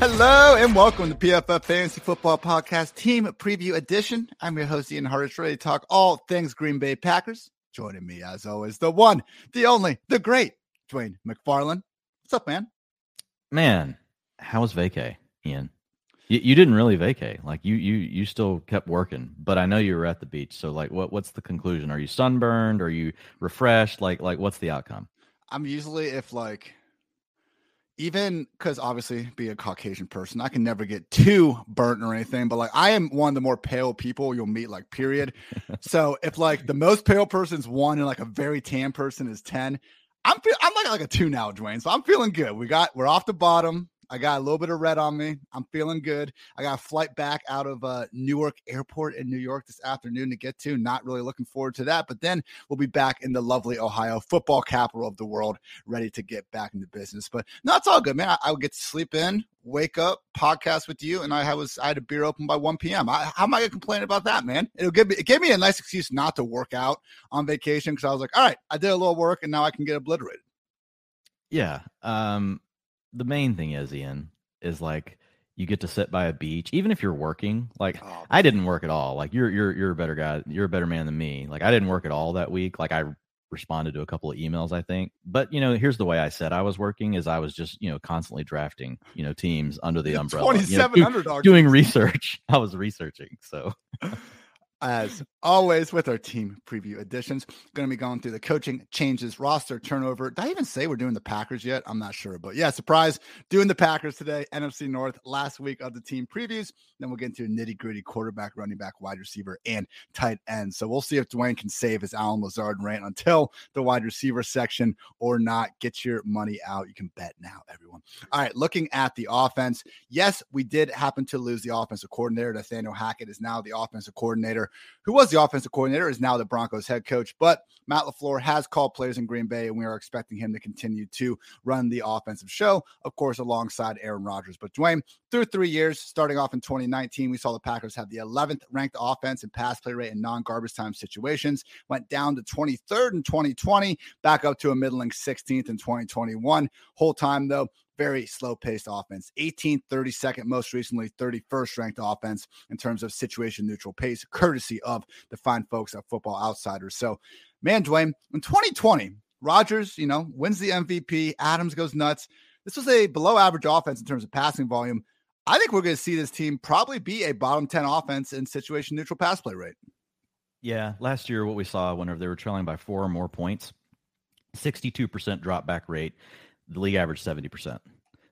Hello and welcome to PFF Fantasy Football Podcast Team Preview Edition. I'm your host Ian Hartitz, ready to talk all things Green Bay Packers. Joining me as always, the one, the only, the great Dwain McFarland. What's up, man? Man, how was vacay, Ian? You, you didn't really vacay. Like you, you, you still kept working, but I know you were at the beach. So, like, what, what's the conclusion? Are you sunburned? Are you refreshed? Like, like, what's the outcome? I'm usually if like even because obviously being a Caucasian person, I can never get too burnt or anything, but like I am one of the more pale people you'll meet, like period. so if like the most pale person is one and like a very tan person is 10, I'm feel, I'm like like a two now, Dwain. So I'm feeling good. We got we're off the bottom. I got a little bit of red on me. I'm feeling good. I got a flight back out of uh, Newark Airport in New York this afternoon to get to. Not really looking forward to that, but then we'll be back in the lovely Ohio, football capital of the world, ready to get back into business. But no, it's all good, man. I, I would get to sleep in, wake up, podcast with you, and I was I had a beer open by 1 p.m. I, how am I gonna complain about that, man? It'll give me it gave me a nice excuse not to work out on vacation because I was like, all right, I did a little work and now I can get obliterated. Yeah. Um, the main thing is, Ian, is like you get to sit by a beach, even if you're working. Like oh, I didn't work at all. Like you're you're you're a better guy. You're a better man than me. Like I didn't work at all that week. Like I responded to a couple of emails, I think. But you know, here's the way I said I was working: is I was just you know constantly drafting you know teams under the umbrella, twenty seven you know, doing research. I was researching, so. as always with our team preview editions. Going to be going through the coaching changes, roster turnover. Did I even say we're doing the Packers yet? I'm not sure, but yeah, surprise, doing the Packers today. NFC North last week of the team previews. Then we'll get into nitty gritty quarterback, running back, wide receiver, and tight end. So we'll see if Dwain can save his Allen Lazard rant until the wide receiver section or not. Get your money out. You can bet now, everyone. All right, looking at the offense. Yes, we did happen to lose the offensive coordinator. Nathaniel Hackett is now the offensive coordinator who was the offensive coordinator, is now the Broncos head coach. But Matt LaFleur has called players in Green Bay, and we are expecting him to continue to run the offensive show, of course, alongside Aaron Rodgers. But Dwain, through three years, starting off in 2019, we saw the Packers have the 11th ranked offense in pass play rate in non garbage time situations, went down to 23rd in 2020, back up to a middling 16th in 2021. Whole time, though, very slow paced offense. 18th, 32nd, most recently 31st ranked offense in terms of situation neutral pace, courtesy of the fine folks at Football Outsiders. So, man, Dwain, in 2020, Rodgers, you know, wins the MVP. Adams goes nuts. This was a below average offense in terms of passing volume. I think we're going to see this team probably be a bottom 10 offense in situation neutral pass play rate. Yeah. Last year, what we saw whenever they were trailing by four or more points, 62% drop back rate the league average 70%.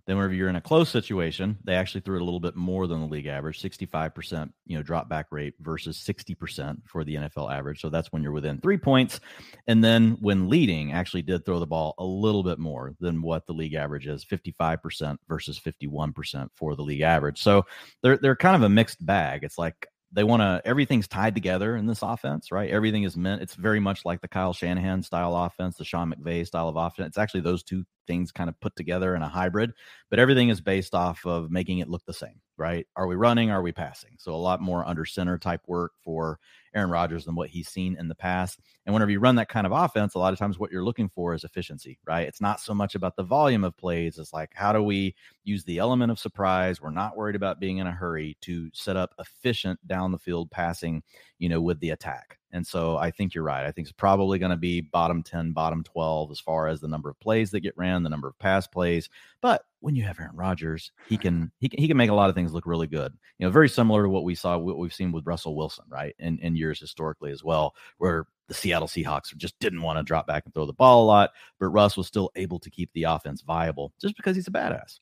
Then whenever you're in a close situation, they actually threw it a little bit more than the league average, 65%, you know, drop back rate versus 60% for the NFL average. So that's when you're within three points. And then when leading, actually did throw the ball a little bit more than what the league average is, 55% versus 51% for the league average. So they're they're kind of a mixed bag. It's like they want to everything's tied together in this offense, right? Everything is meant. It's very much like the Kyle Shanahan style offense, the Sean McVay style of offense. It's actually those two things kind of put together in a hybrid, but everything is based off of making it look the same, right? Are we running? Are we passing? So a lot more under center type work for Aaron Rodgers than what he's seen in the past. And whenever you run that kind of offense, a lot of times what you're looking for is efficiency, right? It's not so much about the volume of plays. It's like, how do we use the element of surprise? We're not worried about being in a hurry to set up efficient down the field passing, you know, with the attack. And so I think you're right. I think it's probably going to be bottom 10, bottom 12 as far as the number of plays that get ran, the number of pass plays. But when you have Aaron Rodgers, he can he can he can make a lot of things look really good. You know, very similar to what we saw what we've seen with Russell Wilson, right? In in years historically as well, where the Seattle Seahawks just didn't want to drop back and throw the ball a lot, but Russ was still able to keep the offense viable just because he's a badass.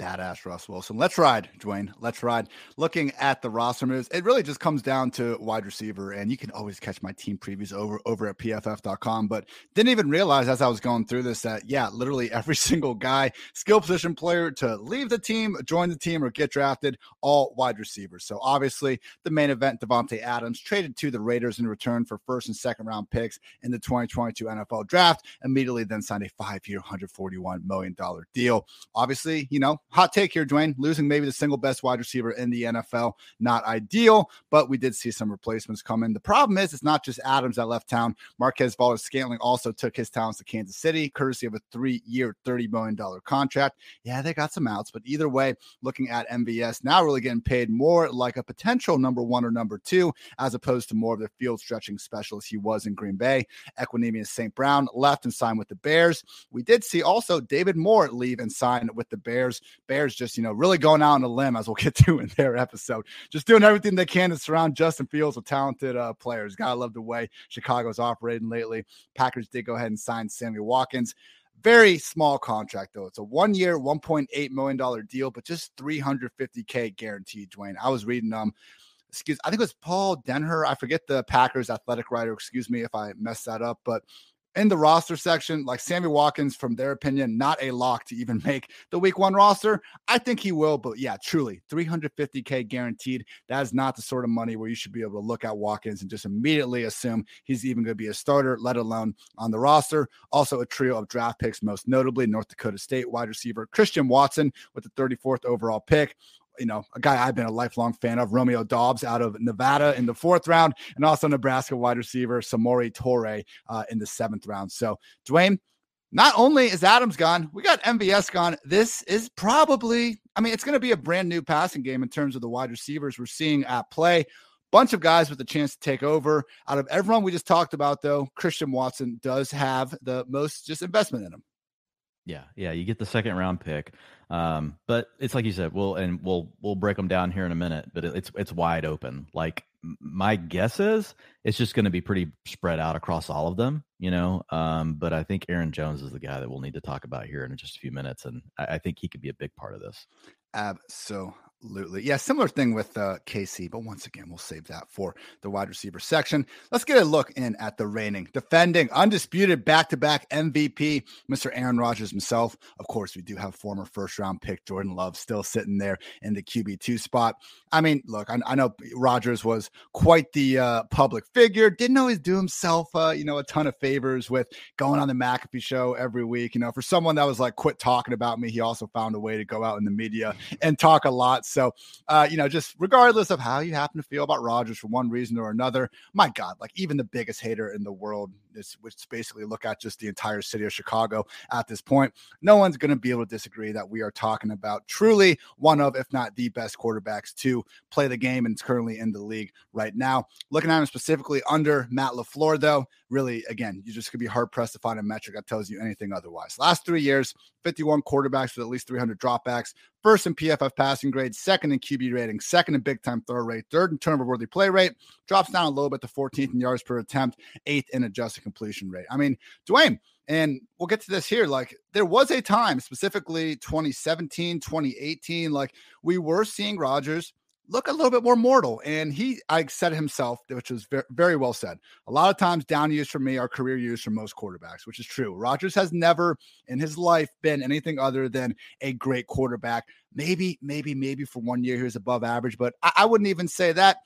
Badass Russ Wilson. Let's ride, Dwain. Let's ride. Looking at the roster moves, it really just comes down to wide receiver. And you can always catch my team previews over over at pff.com. But didn't even realize as I was going through this that yeah, literally every single guy, skill position player to leave the team, join the team, or get drafted, all wide receivers. So obviously the main event, Davante Adams traded to the Raiders in return for first and second round picks in the 2022 NFL draft. Immediately then signed a five-year, 141 million dollar deal. Obviously, you know hot take here, Dwain. Losing maybe the single best wide receiver in the NFL, not ideal, but we did see some replacements come in. The problem is, it's not just Adams that left town. Marquez Valdes Scantling also took his talents to Kansas City, courtesy of a three year, $30 million contract. Yeah, they got some outs, but either way, looking at MVS now really getting paid more like a potential number one or number two, as opposed to more of the field stretching specialist he was in Green Bay. Equanimeous St. Brown left and signed with the Bears. We did see also David Moore leave and sign with the Bears. Bears just, you know, really going out on a limb, as we'll get to in their episode, just doing everything they can to surround Justin Fields with talented uh, players. Gotta love the way Chicago's operating lately. Packers did go ahead and sign Sammy Watkins. Very small contract, though. It's a one year, $1.8 million deal, but just 350K guaranteed, Dwain. I was reading um, excuse I think it was Paul Dehner. I forget the Packers athletic writer. Excuse me if I messed that up, but in the roster section, like Sammy Watkins, from their opinion, not a lock to even make the week one roster. I think he will, but yeah, truly 350K guaranteed. That is not the sort of money where you should be able to look at Watkins and just immediately assume he's even going to be a starter, let alone on the roster. Also, a trio of draft picks, most notably North Dakota State wide receiver Christian Watson with the 34th overall pick you know, a guy I've been a lifelong fan of, Romeo Doubs out of Nevada in the fourth round, and also Nebraska wide receiver Samori Toure uh, in the seventh round. So, Dwain, not only is Adams gone, we got MVS gone. This is probably, I mean, it's going to be a brand new passing game in terms of the wide receivers we're seeing at play. Bunch of guys with a chance to take over. Out of everyone we just talked about, though, Christian Watson does have the most just investment in him. Yeah, yeah, you get the second round pick. Um, but it's like you said, we'll and we'll we'll break them down here in a minute. But it's it's wide open. Like my guess is it's just going to be pretty spread out across all of them, you know. Um, but I think Aaron Jones is the guy that we'll need to talk about here in just a few minutes, and I, I think he could be a big part of this. Absolutely. Absolutely. Yeah, similar thing with uh, KC, but once again, we'll save that for the wide receiver section. Let's get a look in at the reigning, defending, undisputed back to back MVP, Mr. Aaron Rodgers himself. Of course, we do have former first round pick Jordan Love still sitting there in the QB2 spot. I mean, look, I, I know Rodgers was quite the uh, public figure, didn't always do himself, uh, you know, a ton of favors with going on the McAfee show every week. You know, for someone that was like, quit talking about me, he also found a way to go out in the media and talk a lot. So, uh, you know, just regardless of how you happen to feel about Rodgers for one reason or another, my God, like even the biggest hater in the world is which basically look at just the entire city of Chicago at this point. No one's going to be able to disagree that we are talking about truly one of, if not the best quarterbacks to play the game and is currently in the league right now. Looking at him specifically under Matt LaFleur, though, really, again, you just could be hard pressed to find a metric that tells you anything otherwise. Last three years, 51 quarterbacks with at least 300 dropbacks, first in PFF passing grade, second in QB rating, second in big time throw rate, third in turnover worthy play rate, drops down a little bit to 14th in yards per attempt, eighth in adjusted completion rate. I mean, Dwain, and we'll get to this here. Like, there was a time, specifically 2017, 2018, like we were seeing Rodgers look a little bit more mortal. And he, I said himself, which was very, very well said. A lot of times, down years for me are career years for most quarterbacks, which is true. Rodgers has never in his life been anything other than a great quarterback. Maybe, maybe, maybe for one year he was above average, but I, I wouldn't even say that.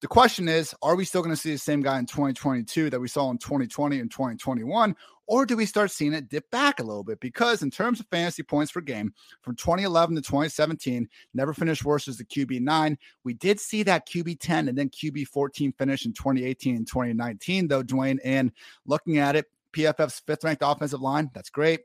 The question is, are we still going to see the same guy in 2022 that we saw in 2020 and 2021? Or do we start seeing it dip back a little bit? Because in terms of fantasy points per game from 2011 to 2017, never finished worse as the QB nine. We did see that QB 10 and then QB 14 finish in 2018 and 2019, though, Dwain. And looking at it, PFF's fifth ranked offensive line, that's great.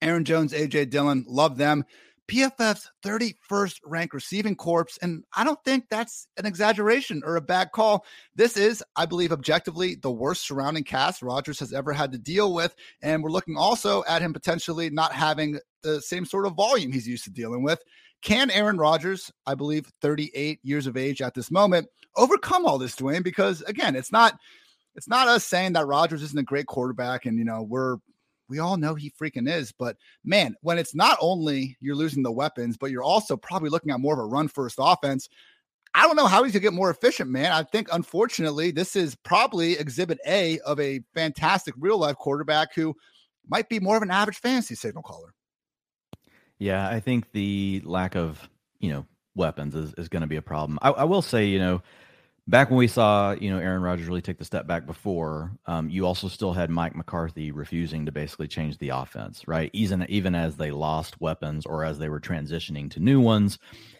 Aaron Jones, AJ Dillon, love them. PFF's 31st ranked receiving corps. And I don't think that's an exaggeration or a bad call. This is, I believe, objectively the worst surrounding cast Rodgers has ever had to deal with. And we're looking also at him potentially not having the same sort of volume he's used to dealing with. Can Aaron Rodgers, I believe 38 years of age at this moment, overcome all this, Dwain? Because again, it's not it's not us saying that Rodgers isn't a great quarterback and you know we're we all know he freaking is. But man, when it's not only you're losing the weapons, but you're also probably looking at more of a run first offense. I don't know how he's gonna get more efficient, man. I think unfortunately, this is probably exhibit A of a fantastic real life quarterback who might be more of an average fantasy signal caller. Yeah, I think the lack of, you know, weapons is, is going to be a problem. I, I will say, you know, back when we saw you know Aaron Rodgers really take the step back before, um, you also still had Mike McCarthy refusing to basically change the offense, right? Even even as they lost weapons or as they were transitioning to new ones,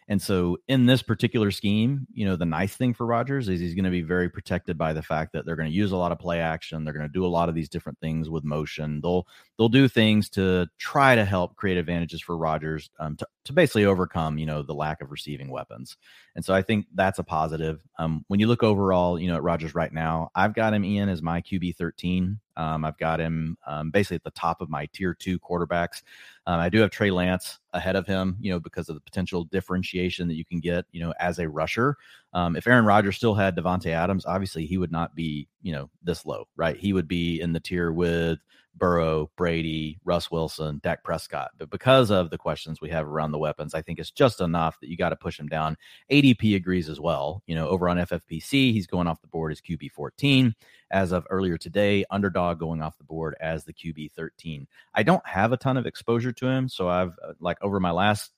and so in this particular scheme, you know, the nice thing for Rodgers is he's going to be very protected by the fact that they're going to use a lot of play action. They're going to do a lot of these different things with motion. They'll they'll do things to try to help create advantages for Rodgers um, to, to basically overcome, you know, the lack of receiving weapons. And so I think that's a positive. Um, when you look overall, you know, at Rodgers right now, I've got him in as my QB 13. Um, I've got him um, basically at the top of my tier two quarterbacks. Um, I do have Trey Lance ahead of him, you know, because of the potential differentiation that you can get, you know, as a rusher. Um, if Aaron Rodgers still had Davante Adams, obviously he would not be, you know, this low, right? He would be in the tier with Burrow, Brady, Russ Wilson, Dak Prescott. But because of the questions we have around the weapons, I think it's just enough that you got to push him down. ADP agrees as well. You know, over on FFPC, he's going off the board as QB 14. As of earlier today, underdog going off the board as the QB 13. I don't have a ton of exposure to him. So I've, uh, like, over my last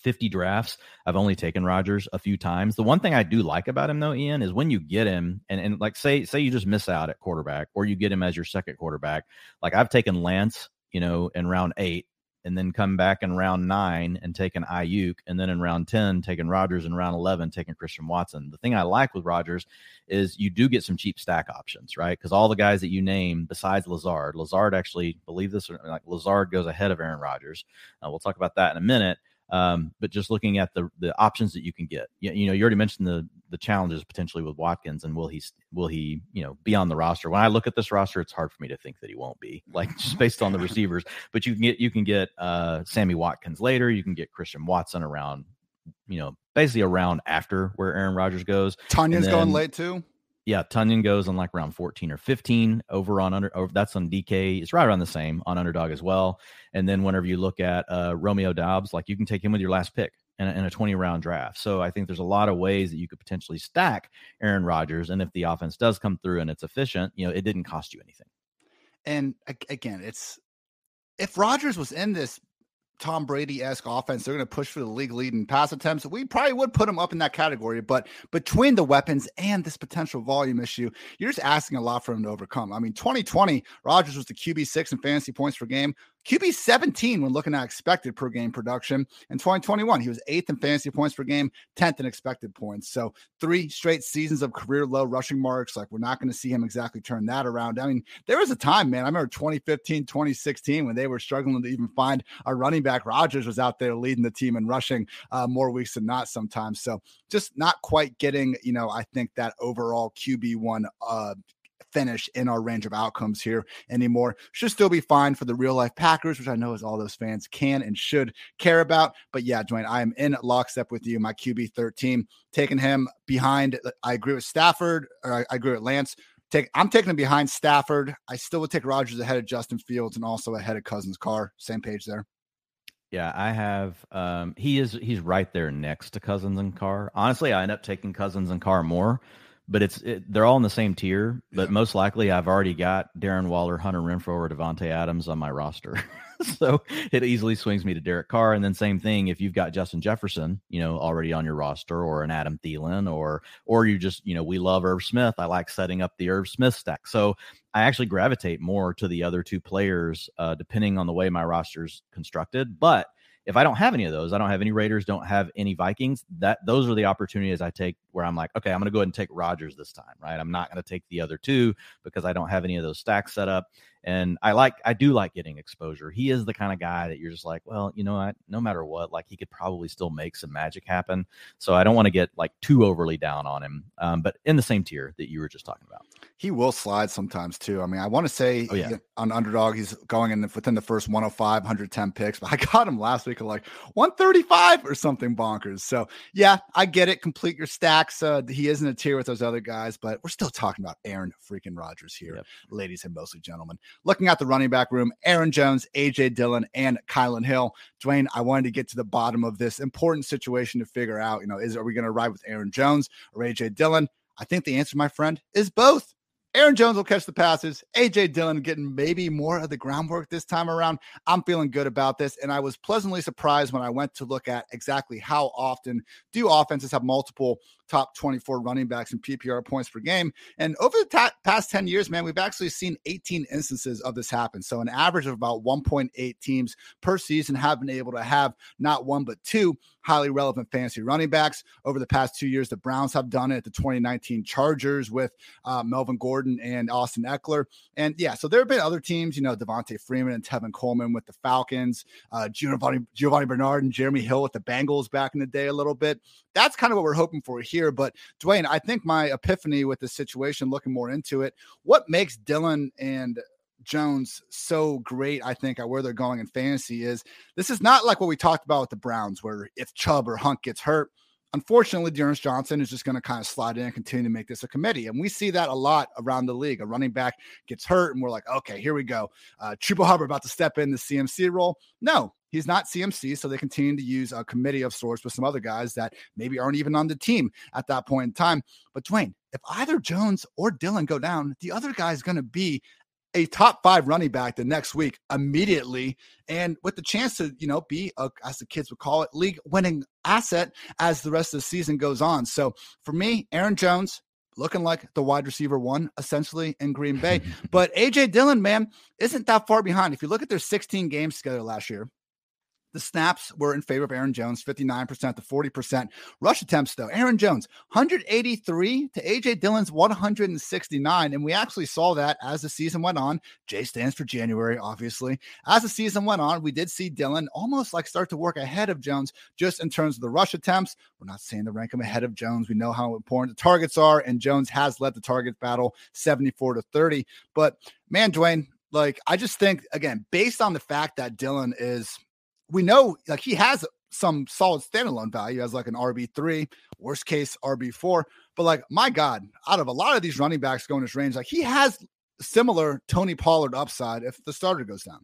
50 drafts, I've only taken Rodgers a few times. The one thing I do like about him though, Ian, is when you get him and, and like say say you just miss out at quarterback or you get him as your second quarterback. Like I've taken Lance, you know, in round eight and then come back in round nine and taken Aiyuk, and then in round 10, taking Rodgers, in round 11, taking Christian Watson. The thing I like with Rodgers is you do get some cheap stack options, right? Because all the guys that you name besides Lazard, Lazard actually, believe this or like Lazard goes ahead of Aaron Rodgers. Uh, we'll talk about that in a minute. Um, but just looking at the the options that you can get, you, you know, you already mentioned the the challenges potentially with Watkins, and will he will he you know be on the roster? When I look at this roster, it's hard for me to think that he won't be, like just based on the receivers. But you can get you can get uh, Sammy Watkins later. You can get Christian Watson around, you know, basically around after where Aaron Rodgers goes. Tonyan's going late too yeah, Tonyan goes on like around 14 or 15 over on under over that's on DK. It's right around the same on underdog as well. And then whenever you look at uh, Romeo Doubs, like you can take him with your last pick in a, in a 20 round draft. So I think there's a lot of ways that you could potentially stack Aaron Rodgers. And if the offense does come through and it's efficient, you know, it didn't cost you anything. And again, it's if Rodgers was in this Tom Brady esque offense. They're going to push for the league lead in pass attempts. We probably would put him up in that category, but between the weapons and this potential volume issue, you're just asking a lot for him to overcome. I mean, 2020, Rodgers was the QB six in fantasy points per game. QB 17 when looking at expected per game production. In 2021, he was eighth in fantasy points per game, 10th in expected points. So three straight seasons of career low rushing marks. Like we're not going to see him exactly turn that around. I mean, there was a time, man. I remember 2015, 2016 when they were struggling to even find a running back. Rodgers was out there leading the team and rushing uh, more weeks than not sometimes. So just not quite getting, you know, I think that overall QB one uh, finish in our range of outcomes here anymore. Should still be fine for the real life Packers, which I know is all those fans can and should care about. But yeah, Dwain, I am in lockstep with you. My QB 13, taking him behind. I agree with Stafford, or I, I agree with Lance. Take, I'm taking him behind Stafford. I still would take Rodgers ahead of Justin Fields and also ahead of Cousins Carr. Same page there. Yeah, I have. Um, he is. He's right there next to Cousins and Carr. Honestly, I end up taking Cousins and Carr more but it's it, they're all in the same tier. But yeah. most likely, I've already got Darren Waller, Hunter Renfrow, or Davante Adams on my roster, so it easily swings me to Derek Carr. And then same thing if you've got Justin Jefferson, you know, already on your roster, or an Adam Thielen, or or you just you know we love Irv Smith. I like setting up the Irv Smith stack. So I actually gravitate more to the other two players, uh, depending on the way my roster's constructed. But if I don't have any of those, I don't have any Raiders, don't have any Vikings. That those are the opportunities I take where I'm like, okay, I'm going to go ahead and take Rodgers this time, right? I'm not going to take the other two because I don't have any of those stacks set up. And I like, I do like getting exposure. He is the kind of guy that you're just like, well, you know, what? no matter what, like he could probably still make some magic happen. So I don't want to get like too overly down on him. Um, but in the same tier that you were just talking about, he will slide sometimes too. I mean, I want to say oh, yeah. on underdog, he's going in the, within the first 105, 110 picks, but I got him last week at like 135 or something bonkers. So yeah, I get it. Complete your stacks. Uh, he is in a tier with those other guys, but we're still talking about Aaron freaking Rodgers here, yep. ladies and mostly gentlemen. Looking at the running back room, Aaron Jones, AJ Dillon, and Kylin Hill. Dwain, I wanted to get to the bottom of this important situation to figure out, you know, is are we going to ride with Aaron Jones or AJ Dillon? I think the answer, my friend, is both. Aaron Jones will catch the passes. AJ Dillon getting maybe more of the groundwork this time around. I'm feeling good about this. And I was pleasantly surprised when I went to look at exactly how often do offenses have multiple top 24 running backs in PPR points per game. And over the ta- past 10 years, man, we've actually seen 18 instances of this happen. So an average of about 1.8 teams per season have been able to have not one, but two highly relevant fantasy running backs. Over the past two years, the Browns have done it. At the 2019 Chargers with uh, Melvin Gordon and Austin Ekeler. And yeah, so there have been other teams, you know, Devonta Freeman and Tevin Coleman with the Falcons, uh, Giovanni, Giovani Bernard and Jeremy Hill with the Bengals back in the day a little bit. That's kind of what we're hoping for here. But Dwain, I think my epiphany with the situation, looking more into it, what makes Dillon and Jones so great, I think, at where they're going in fantasy is this is not like what we talked about with the Browns, where if Chubb or Hunt gets hurt, unfortunately, D'Ernest Johnson is just going to kind of slide in and continue to make this a committee. And we see that a lot around the league. A running back gets hurt, and we're like, okay, here we go. Uh, Chuba Hubbard about to step in the CMC role. No, He's not CMC, so they continue to use a committee of sorts with some other guys that maybe aren't even on the team at that point in time. But Dwain, if either Jones or Dillon go down, the other guy is going to be a top five running back the next week immediately, and with the chance to you know be a, as the kids would call it, league winning asset as the rest of the season goes on. So for me, Aaron Jones, looking like the wide receiver one essentially in Green Bay. but AJ Dillon, man, isn't that far behind. If you look at their 16 games together last year, the snaps were in favor of Aaron Jones, 59% to 40%. Rush attempts, though, Aaron Jones, 183 to AJ Dillon's 169. And we actually saw that as the season went on. J stands for January, obviously. As the season went on, we did see Dillon almost like start to work ahead of Jones just in terms of the rush attempts. We're not saying to rank him ahead of Jones. We know how important the targets are, and Jones has led the target battle 74 to 30. But man, Dwain, like I just think again, based on the fact that Dillon is we know like he has some solid standalone value as like an RB3, worst case RB4. But like, my God, out of a lot of these running backs going this range, like he has similar Tony Pollard upside if the starter goes down.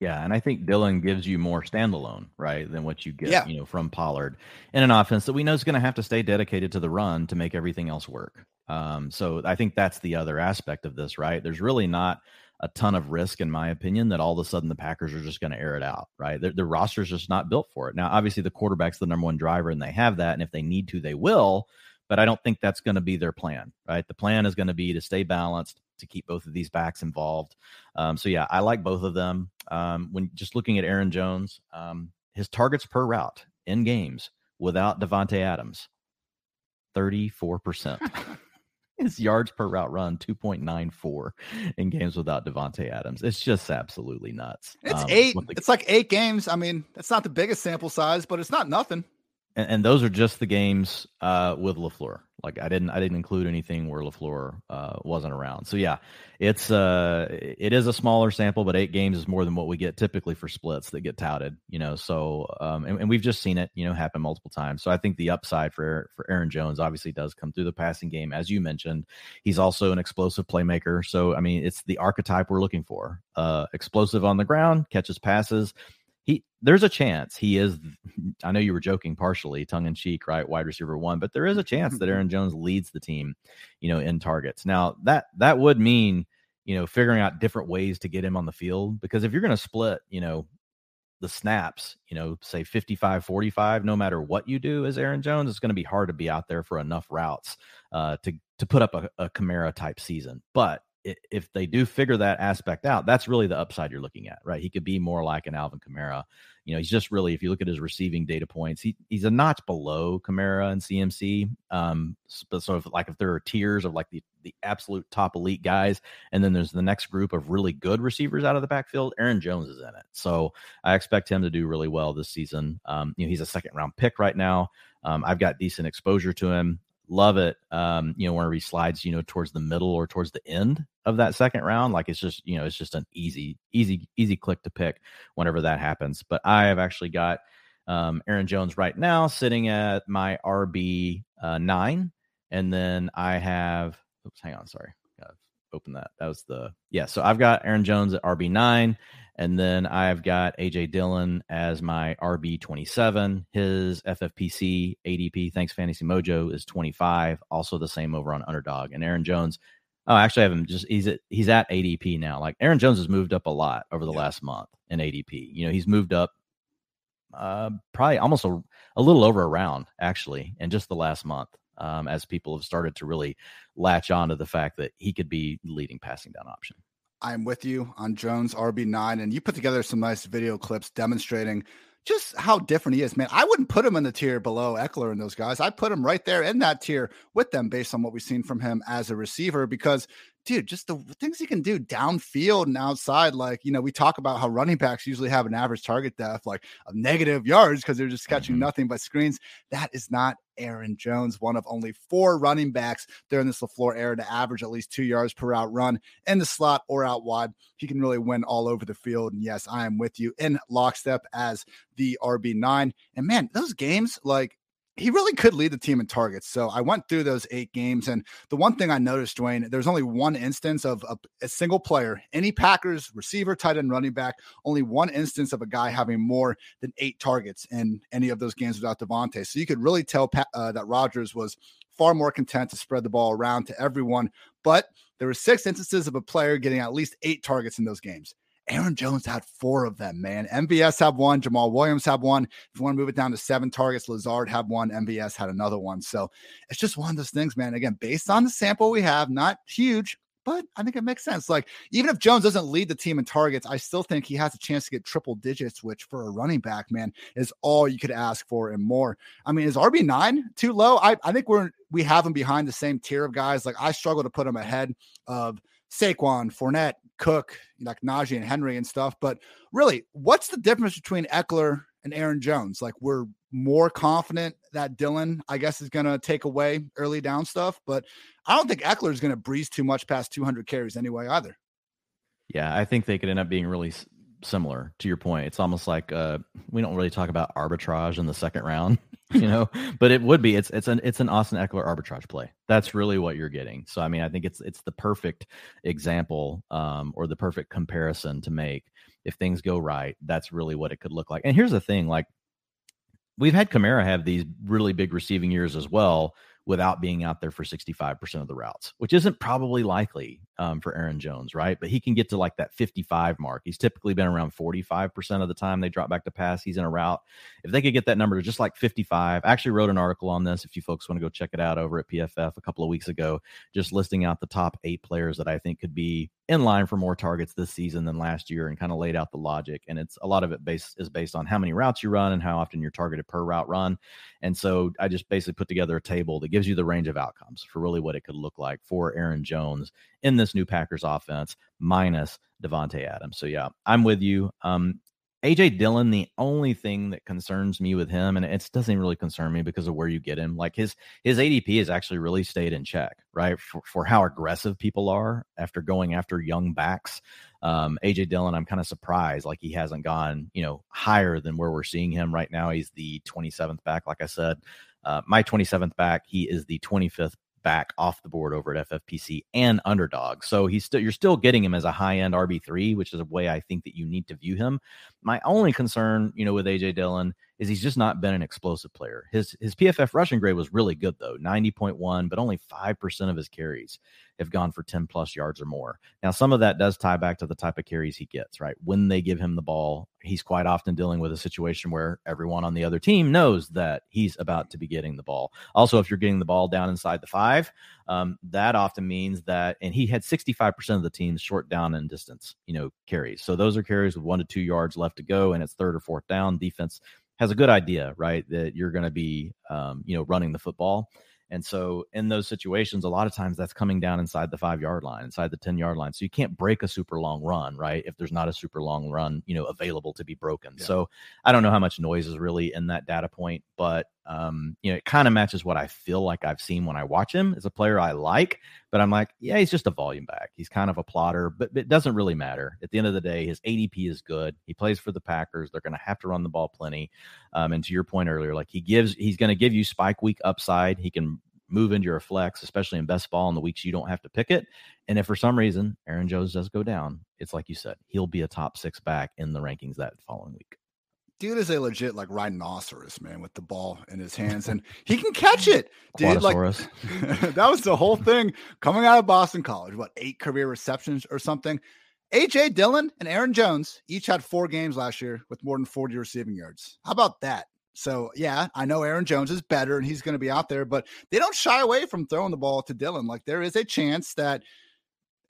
Yeah, and I think Dillon gives you more standalone, right, than what you get, yeah. you know, from Pollard in an offense that we know is going to have to stay dedicated to the run to make everything else work. Um, so I think that's the other aspect of this, right? There's really not a ton of risk, in my opinion, that all of a sudden the Packers are just going to air it out, right? Their, their roster's just not built for it. Now, obviously, the quarterback's the number one driver, and they have that. And if they need to, they will. But I don't think that's going to be their plan, right? The plan is going to be to stay balanced, to keep both of these backs involved. Um, so yeah, I like both of them. Um, when just looking at Aaron Jones, um, his targets per route in games without Davante Adams, thirty four percent. his yards per route run 2.94 in games without Davante Adams. It's just absolutely nuts. It's um, eight. The, it's like eight games. I mean, it's not the biggest sample size, but it's not nothing and, and those are just the games uh, with Lafleur. Like I didn't I didn't include anything where Lafleur uh, wasn't around. So yeah, it's uh it is a smaller sample, but eight games is more than what we get typically for splits that get touted. You know, so um and, and we've just seen it you know happen multiple times. So I think the upside for for Aaron Jones obviously does come through the passing game, as you mentioned. He's also an explosive playmaker. So I mean, it's the archetype we're looking for. Uh, explosive on the ground, catches passes he there's a chance he is i know you were joking partially tongue in cheek right wide receiver one but there is a chance that aaron jones leads the team you know in targets. Now that that would mean you know figuring out different ways to get him on the field because if you're going to split you know the snaps you know say 55 45 no matter what you do as aaron jones it's going to be hard to be out there for enough routes uh, to to put up a, a Kamara type season. But if they do figure that aspect out, that's really the upside you're looking at, right? He could be more like an Alvin Kamara. You know, he's just really, if you look at his receiving data points, he, he's a notch below Kamara and CMC. Um, but sort of like if there are tiers of like the, the absolute top elite guys, and then there's the next group of really good receivers out of the backfield, Aaron Jones is in it. So I expect him to do really well this season. Um, you know, he's a second round pick right now. Um, I've got decent exposure to him love it. Um, you know, whenever he slides, you know, towards the middle or towards the end of that second round, like it's just, you know, it's just an easy, easy, easy click to pick whenever that happens. But I have actually got um, Aaron Jones right now sitting at my RB uh, nine, and then I have, oops, hang on, sorry, open that. That was the yeah. So I've got Aaron Jones at RB nine, and then I've got AJ Dillon as my RB twenty seven. His FFPC ADP, thanks Fantasy Mojo, is twenty five. Also the same over on Underdog. And Aaron Jones, Oh, actually, I have him just he's at he's at ADP now. Like Aaron Jones has moved up a lot over the yeah. last month in ADP. You know, he's moved up uh, probably almost a, a little over a round actually in just the last month. Um, as people have started to really latch on to the fact that he could be leading passing down option. I'm with you on Jones RB9, and you put together some nice video clips demonstrating just how different he is, man. I wouldn't put him in the tier below Ekeler and those guys. I put him right there in that tier with them based on what we've seen from him as a receiver because dude, just the things he can do downfield and outside. Like, you know, we talk about how running backs usually have an average target depth, like of negative yards, because they're just catching mm-hmm. nothing but screens. That is not Aaron Jones, one of only four running backs during this LaFleur era to average at least two yards per out run in the slot or out wide. He can really win all over the field. And yes, I am with you in lockstep as the RB9. And man, those games, like he really could lead the team in targets. So I went through those eight games, and the one thing I noticed, Dwain, there's only one instance of a, a, single player, any Packers receiver, tight end, running back, only one instance of a guy having more than eight targets in any of those games without Davante. So you could really tell uh, that Rodgers was far more content to spread the ball around to everyone. But there were six instances of a player getting at least eight targets in those games. Aaron Jones had four of them, man. MVS had one, Jamaal Williams had one. If you want to move it down to seven targets, Lazard had one, MVS had another one. So it's just one of those things, man. Again, based on the sample we have, not huge, but I think it makes sense. Like, even if Jones doesn't lead the team in targets, I still think he has a chance to get triple digits, which for a running back, man, is all you could ask for and more. I mean, is RB9 too low? I, I think we're we have him behind the same tier of guys. Like, I struggle to put him ahead of Saquon, Fournette, Cook, like Najee and Henry and stuff. But really, what's the difference between Ekeler and Aaron Jones? Like, we're more confident that Dillon, I guess, is going to take away early down stuff. But I don't think Ekeler is going to breeze too much past 200 carries anyway, either. Yeah, I think they could end up being really similar to your point. It's almost like uh, we don't really talk about arbitrage in the second round, you know, but it would be. It's it's an it's an Austin Ekeler arbitrage play. That's really what you're getting. So I mean, I think it's it's the perfect example um, or the perfect comparison to make. If things go right, that's really what it could look like. And here's the thing: like we've had Kamara have these really big receiving years as well, without being out there for 65% of the routes, which isn't probably likely um, for Aaron Jones, right? But he can get to like that 55 mark. He's typically been around 45% of the time they drop back to pass. He's in a route. If they could get that number to just like 55, I actually wrote an article on this. If you folks want to go check it out over at PFF a couple of weeks ago, just listing out the top eight players that I think could be in line for more targets this season than last year and kind of laid out the logic. And it's a lot of it base is based on how many routes you run and how often you're targeted per route run. And so I just basically put together a table that gives you the range of outcomes for really what it could look like for Aaron Jones in this new Packers offense minus Davante Adams. So yeah, I'm with you. Um, AJ Dillon, the only thing that concerns me with him, and it doesn't really concern me because of where you get him. Like his his ADP has actually really stayed in check, right? For, for how aggressive people are after going after young backs. Um, AJ Dillon, I'm kind of surprised, like he hasn't gone, you know, higher than where we're seeing him right now. He's the 27th back, like I said. Uh, my 27th back, he is the 25th back off the board over at FFPC and underdog. So he's still you're still getting him as a high end RB3, which is a way I think that you need to view him. My only concern, you know, with AJ Dillon is he's just not been an explosive player. His his PFF rushing grade was really good though, 90.1, but only 5% of his carries have gone for 10 plus yards or more. Now, some of that does tie back to the type of carries he gets, right? When they give him the ball, he's quite often dealing with a situation where everyone on the other team knows that he's about to be getting the ball. Also, if you're getting the ball down inside the five, um, that often means that, and he had 65% of the teams short down and distance, you know, carries. So those are carries with one to two yards left to go, and it's third or fourth down. Defense has a good idea, right, that you're going to be, um, you know, running the football. And so in those situations, a lot of times that's coming down inside the five yard line, inside the 10 yard line. So you can't break a super long run, right? If there's not a super long run, you know, available to be broken. Yeah. So I don't know how much noise is really in that data point, but um, you know, it kind of matches what I feel like I've seen when I watch him as a player I like, but I'm like, yeah, he's just a volume back. He's kind of a plotter, but, it doesn't really matter. At the end of the day, his ADP is good. He plays for the Packers. They're going to have to run the ball plenty. Um, and to your point earlier, like he gives, he's going to give you spike week upside. He can move into your flex, especially in best ball in the weeks you don't have to pick it. And if for some reason Aaron Jones does go down, it's like you said, he'll be a top six back in the rankings that following week. Dude is a legit like rhinoceros, man, with the ball in his hands, and he can catch it, dude. Like that was the whole thing coming out of Boston College. What eight career receptions or something? AJ Dillon and Aaron Jones each had four games last year with more than 40 receiving yards. How about that? So yeah, I know Aaron Jones is better and he's going to be out there, but they don't shy away from throwing the ball to Dillon. Like there is a chance that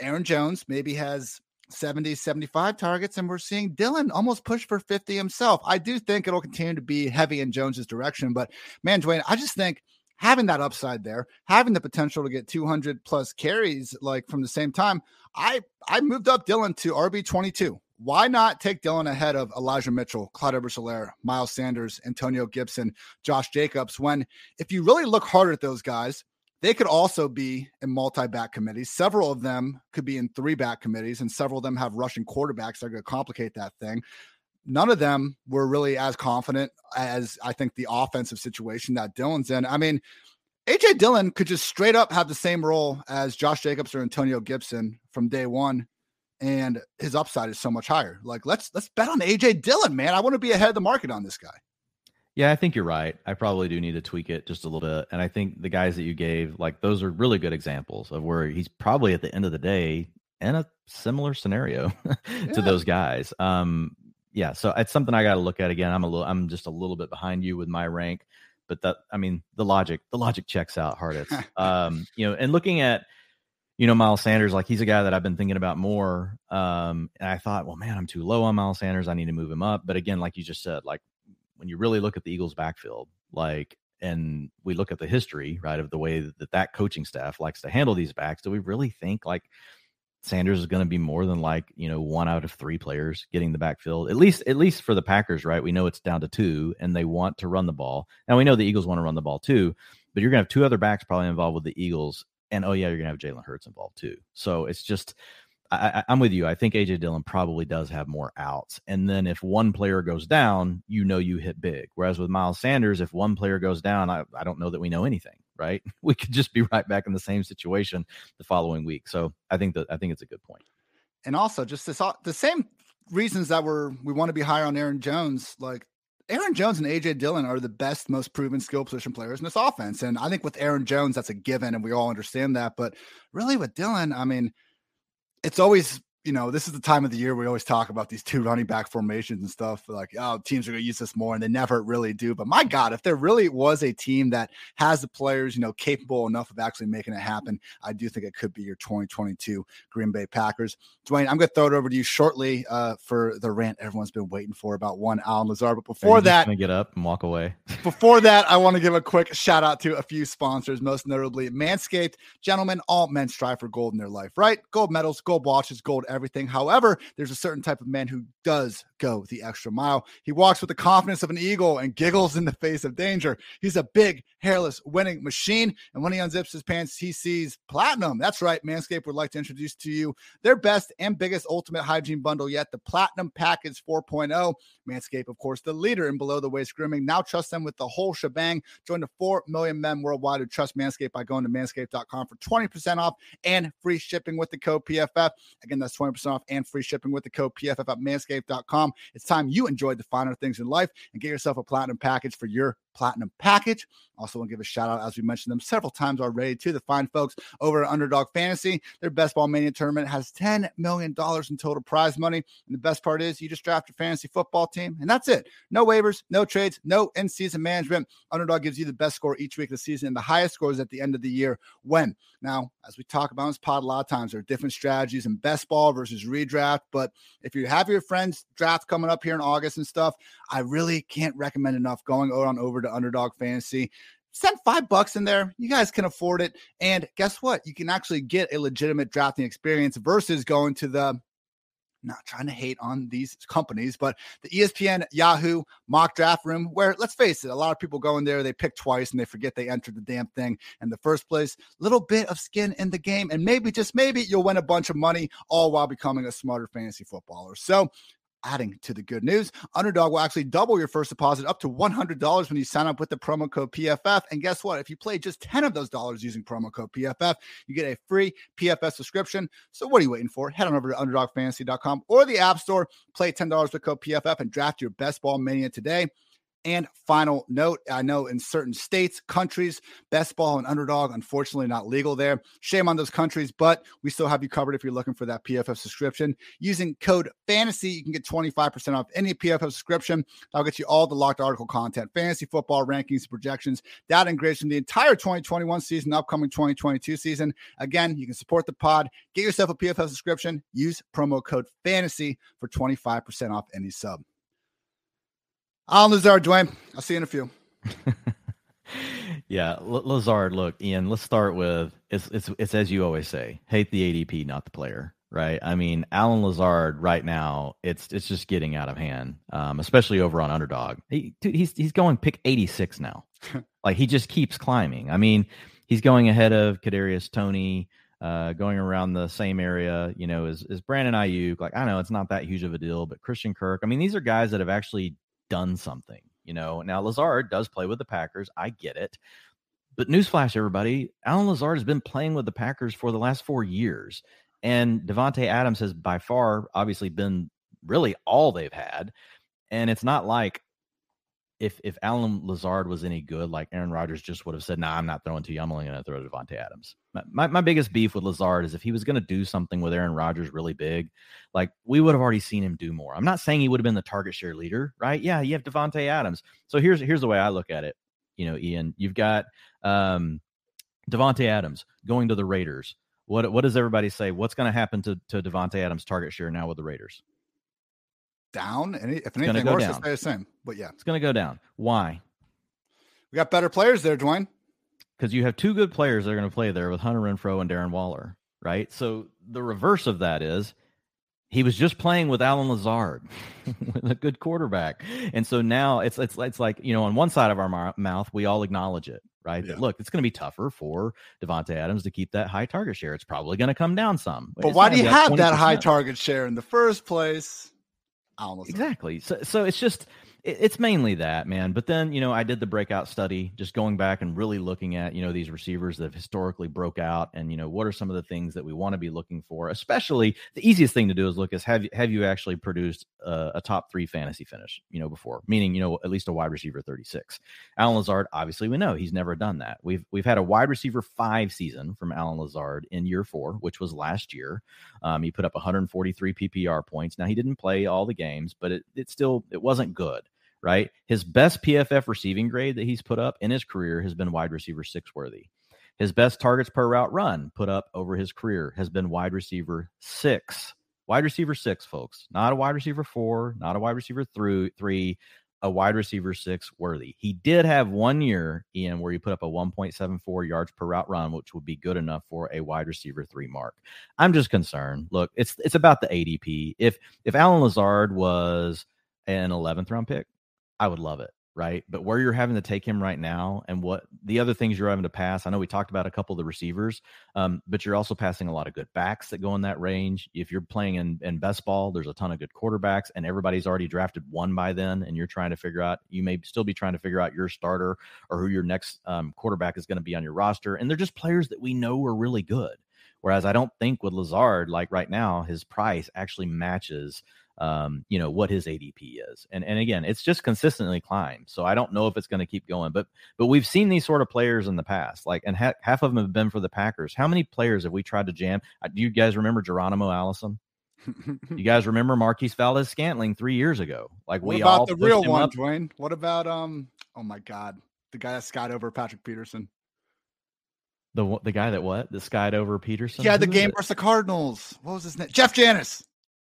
Aaron Jones maybe has 70, 75 targets, and we're seeing Dillon almost push for 50 himself. I do think it'll continue to be heavy in Jones's direction, but man, Dwain, I just think having that upside there, having the potential to get 200 plus carries like from the same time, I I moved up Dillon to RB 22. Why not take Dillon ahead of Elijah Mitchell, Clyde edwards Miles Sanders, Antonio Gibson, Josh Jacobs? When if you really look harder at those guys, they could also be in multi-back committees. Several of them could be in three-back committees, and several of them have rushing quarterbacks that are going to complicate that thing. None of them were really as confident as I think the offensive situation that Dillon's in. I mean, AJ Dillon could just straight up have the same role as Josh Jacobs or Antonio Gibson from day one, and his upside is so much higher. Like, let's let's bet on AJ Dillon, man. I want to be ahead of the market on this guy. Yeah, I think you're right. I probably do need to tweak it just a little bit. And I think the guys that you gave, like those are really good examples of where he's probably at the end of the day in a similar scenario to yeah. those guys. Um, yeah, so it's something I got to look at again. I'm a little, I'm just a little bit behind you with my rank, but that, I mean, the logic, the logic checks out hardest. um, you know, and looking at, you know, Miles Sanders, like he's a guy that I've been thinking about more. Um, and I thought, well, man, I'm too low on Miles Sanders. I need to move him up. But again, like you just said, like when you really look at the Eagles backfield, like, and we look at the history, right, of the way that that coaching staff likes to handle these backs, do we really think like Sanders is going to be more than like, you know, one out of three players getting the backfield? At least, at least for the Packers, right? We know it's down to two and they want to run the ball. Now we know the Eagles want to run the ball too, but you're going to have two other backs probably involved with the Eagles. And oh, yeah, you're going to have Jalen Hurts involved too. So it's just, I, am with you. I think AJ Dillon probably does have more outs. And then if one player goes down, you know you hit big. Whereas with Miles Sanders, if one player goes down, I, I don't know that we know anything, right? We could just be right back in the same situation the following week. So I think that I think it's a good point. And also just this uh, the same reasons that we're we want to be higher on Aaron Jones, like Aaron Jones and AJ Dillon are the best, most proven skill position players in this offense. And I think with Aaron Jones, that's a given, and we all understand that. But really with Dillon, I mean, it's always you know, this is the time of the year we always talk about these two running back formations and stuff. Like, oh, teams are going to use this more, and they never really do. But my God, if there really was a team that has the players, you know, capable enough of actually making it happen, I do think it could be your 2022 Green Bay Packers. Dwain, I'm going to throw it over to you shortly uh, for the rant everyone's been waiting for about one Allen Lazard. But before that, going to get up and walk away. before that, I want to give a quick shout out to a few sponsors, most notably Manscaped. Gentlemen, all men strive for gold in their life, right? Gold medals, gold watches, gold everything. However, there's a certain type of man who does go the extra mile. He walks with the confidence of an eagle and giggles in the face of danger. He's a big, hairless, winning machine. And when he unzips his pants, he sees platinum. That's right. Manscaped would like to introduce to you their best and biggest ultimate hygiene bundle yet, the Platinum Package 4.0. Manscaped, of course, the leader in below the waist grooming. Now trust them with the whole shebang. Join the 4 million men worldwide who trust Manscaped by going to manscaped.com for 20% off and free shipping with the code PFF. Again, that's 20% off and free shipping with the code PFF at manscaped.com. It's time you enjoyed the finer things in life and get yourself a platinum package for your platinum package. Also, want to give a shout out, as we mentioned them several times already, to the fine folks over at Underdog Fantasy. Their Best Ball Mania tournament has $10 million in total prize money. And the best part is you just draft your fantasy football team, and that's it. No waivers, no trades, no in season management. Underdog gives you the best score each week of the season and the highest scores at the end of the year. When? Now, as we talk about this pod a lot of times, there are different strategies in best ball versus redraft. But if you have your friends' draft coming up here in August and stuff, I really can't recommend enough going on over to Underdog Fantasy send five bucks in there. You guys can afford it. And guess what? You can actually get a legitimate drafting experience versus going to the not trying to hate on these companies, but the ESPN Yahoo mock draft room, where let's face it, a lot of people go in there, they pick twice and they forget they entered the damn thing in the first place. Little bit of skin in the game, and maybe just maybe you'll win a bunch of money all while becoming a smarter fantasy footballer. So adding to the good news. Underdog will actually double your first deposit up to $100 when you sign up with the promo code PFF. And guess what? If you play just 10 of those dollars using promo code PFF, you get a free PFF subscription. So what are you waiting for? Head on over to underdogfantasy.com or the App Store, play $10 with code PFF, and draft your best ball mania today. And final note I know in certain states, countries, best ball and underdog, unfortunately not legal there. Shame on those countries, but we still have you covered if you're looking for that PFF subscription. Using code fantasy, you can get 25% off any PFF subscription. That'll get you all the locked article content, fantasy football rankings, projections, data and from the entire 2021 season, upcoming 2022 season. Again, you can support the pod, get yourself a PFF subscription, use promo code fantasy for 25% off any sub. Allen Lazard, Dwain. I'll see you in a few. yeah, L- Lazard. Look, Ian. Let's start with it's it's it's as you always say. Hate the ADP, not the player. Right. I mean, Allen Lazard right now, it's it's just getting out of hand, um, especially over on Underdog. He, dude, he's he's going pick eighty six now. like he just keeps climbing. I mean, he's going ahead of Kadarius Toney, Uh, going around the same area, you know, as, as Brandon Aiyuk. Like, I know it's not that huge of a deal, but Christian Kirk. I mean, these are guys that have actually done something. You know, now Lazard does play with the Packers. I get it. But newsflash, everybody, Allen Lazard has been playing with the Packers for the last four years. And Davante Adams has by far obviously been really all they've had. And it's not like if if Allen Lazard was any good, like Aaron Rodgers just would have said, "Nah, I'm not throwing to you. I'm only going to throw to Davante Adams." My, my biggest beef with Lazard is if he was going to do something with Aaron Rodgers really big, like we would have already seen him do more. I'm not saying he would have been the target share leader, right? Yeah, you have Davante Adams. So here's here's the way I look at it. You know, Ian, you've got um, Davante Adams going to the Raiders. What what does everybody say? What's going to happen to to Davante Adams' target share now with the Raiders? Down. Any, if anything, worse, down. stay the same. But yeah, it's going to go down. Why? We got better players there, Dwain. Because you have two good players that are going to play there with Hunter Renfrow and Darren Waller, right? So the reverse of that is he was just playing with Allen Lazard, with a good quarterback, and so now it's it's it's like you know on one side of our mouth we all acknowledge it, right? Yeah. look, it's going to be tougher for Davante Adams to keep that high target share. It's probably going to come down some. But why do you have 20%. that high target share in the first place? Exactly. So, so it's just it's mainly that, man. But then, you know, I did the breakout study, just going back and really looking at, you know, these receivers that have historically broke out and, you know, what are some of the things that we want to be looking for? Especially the easiest thing to do is look is have you, have you actually produced a, a top three fantasy finish, you know, before, meaning, you know, at least a wide receiver 36. Allen Lazard, obviously we know he's never done that. We've, we've had a wide receiver five season from Allen Lazard in year four, which was last year. Um, he put up 143 PPR points. Now he didn't play all the games, but it, it still, it wasn't good right? His best PFF receiving grade that he's put up in his career has been wide receiver six worthy. His best targets per route run put up over his career has been wide receiver six. Wide receiver six, folks. Not a wide receiver four, not a wide receiver through three, a wide receiver six worthy. He did have one year, Ian, where he put up a 1.74 yards per route run, which would be good enough for a wide receiver three mark. I'm just concerned. Look, it's it's about the ADP. If if Allen Lazard was an 11th round pick, I would love it, right? But where you're having to take him right now, and what the other things you're having to pass, I know we talked about a couple of the receivers, um, but you're also passing a lot of good backs that go in that range. If you're playing in, in best ball, there's a ton of good quarterbacks, and everybody's already drafted one by then, and you're trying to figure out, you may still be trying to figure out your starter or who your next um, quarterback is going to be on your roster. And they're just players that we know are really good. Whereas I don't think with Lazard, like right now, his price actually matches um, you know what his ADP is. And and again, it's just consistently climbed. So I don't know if it's going to keep going, but but we've seen these sort of players in the past. Like and ha- half of them have been for the Packers. How many players have we tried to jam? Do you guys remember Geronimo Allison? you guys remember Marquez Valdes-Scantling three years ago? Like what we about all the real one, up. Dwain? What about um? Oh my God, the guy that skied over Patrick Peterson. The the guy that what? The skied over Peterson. Yeah, the game versus the Cardinals. What was his name? Jeff Janis.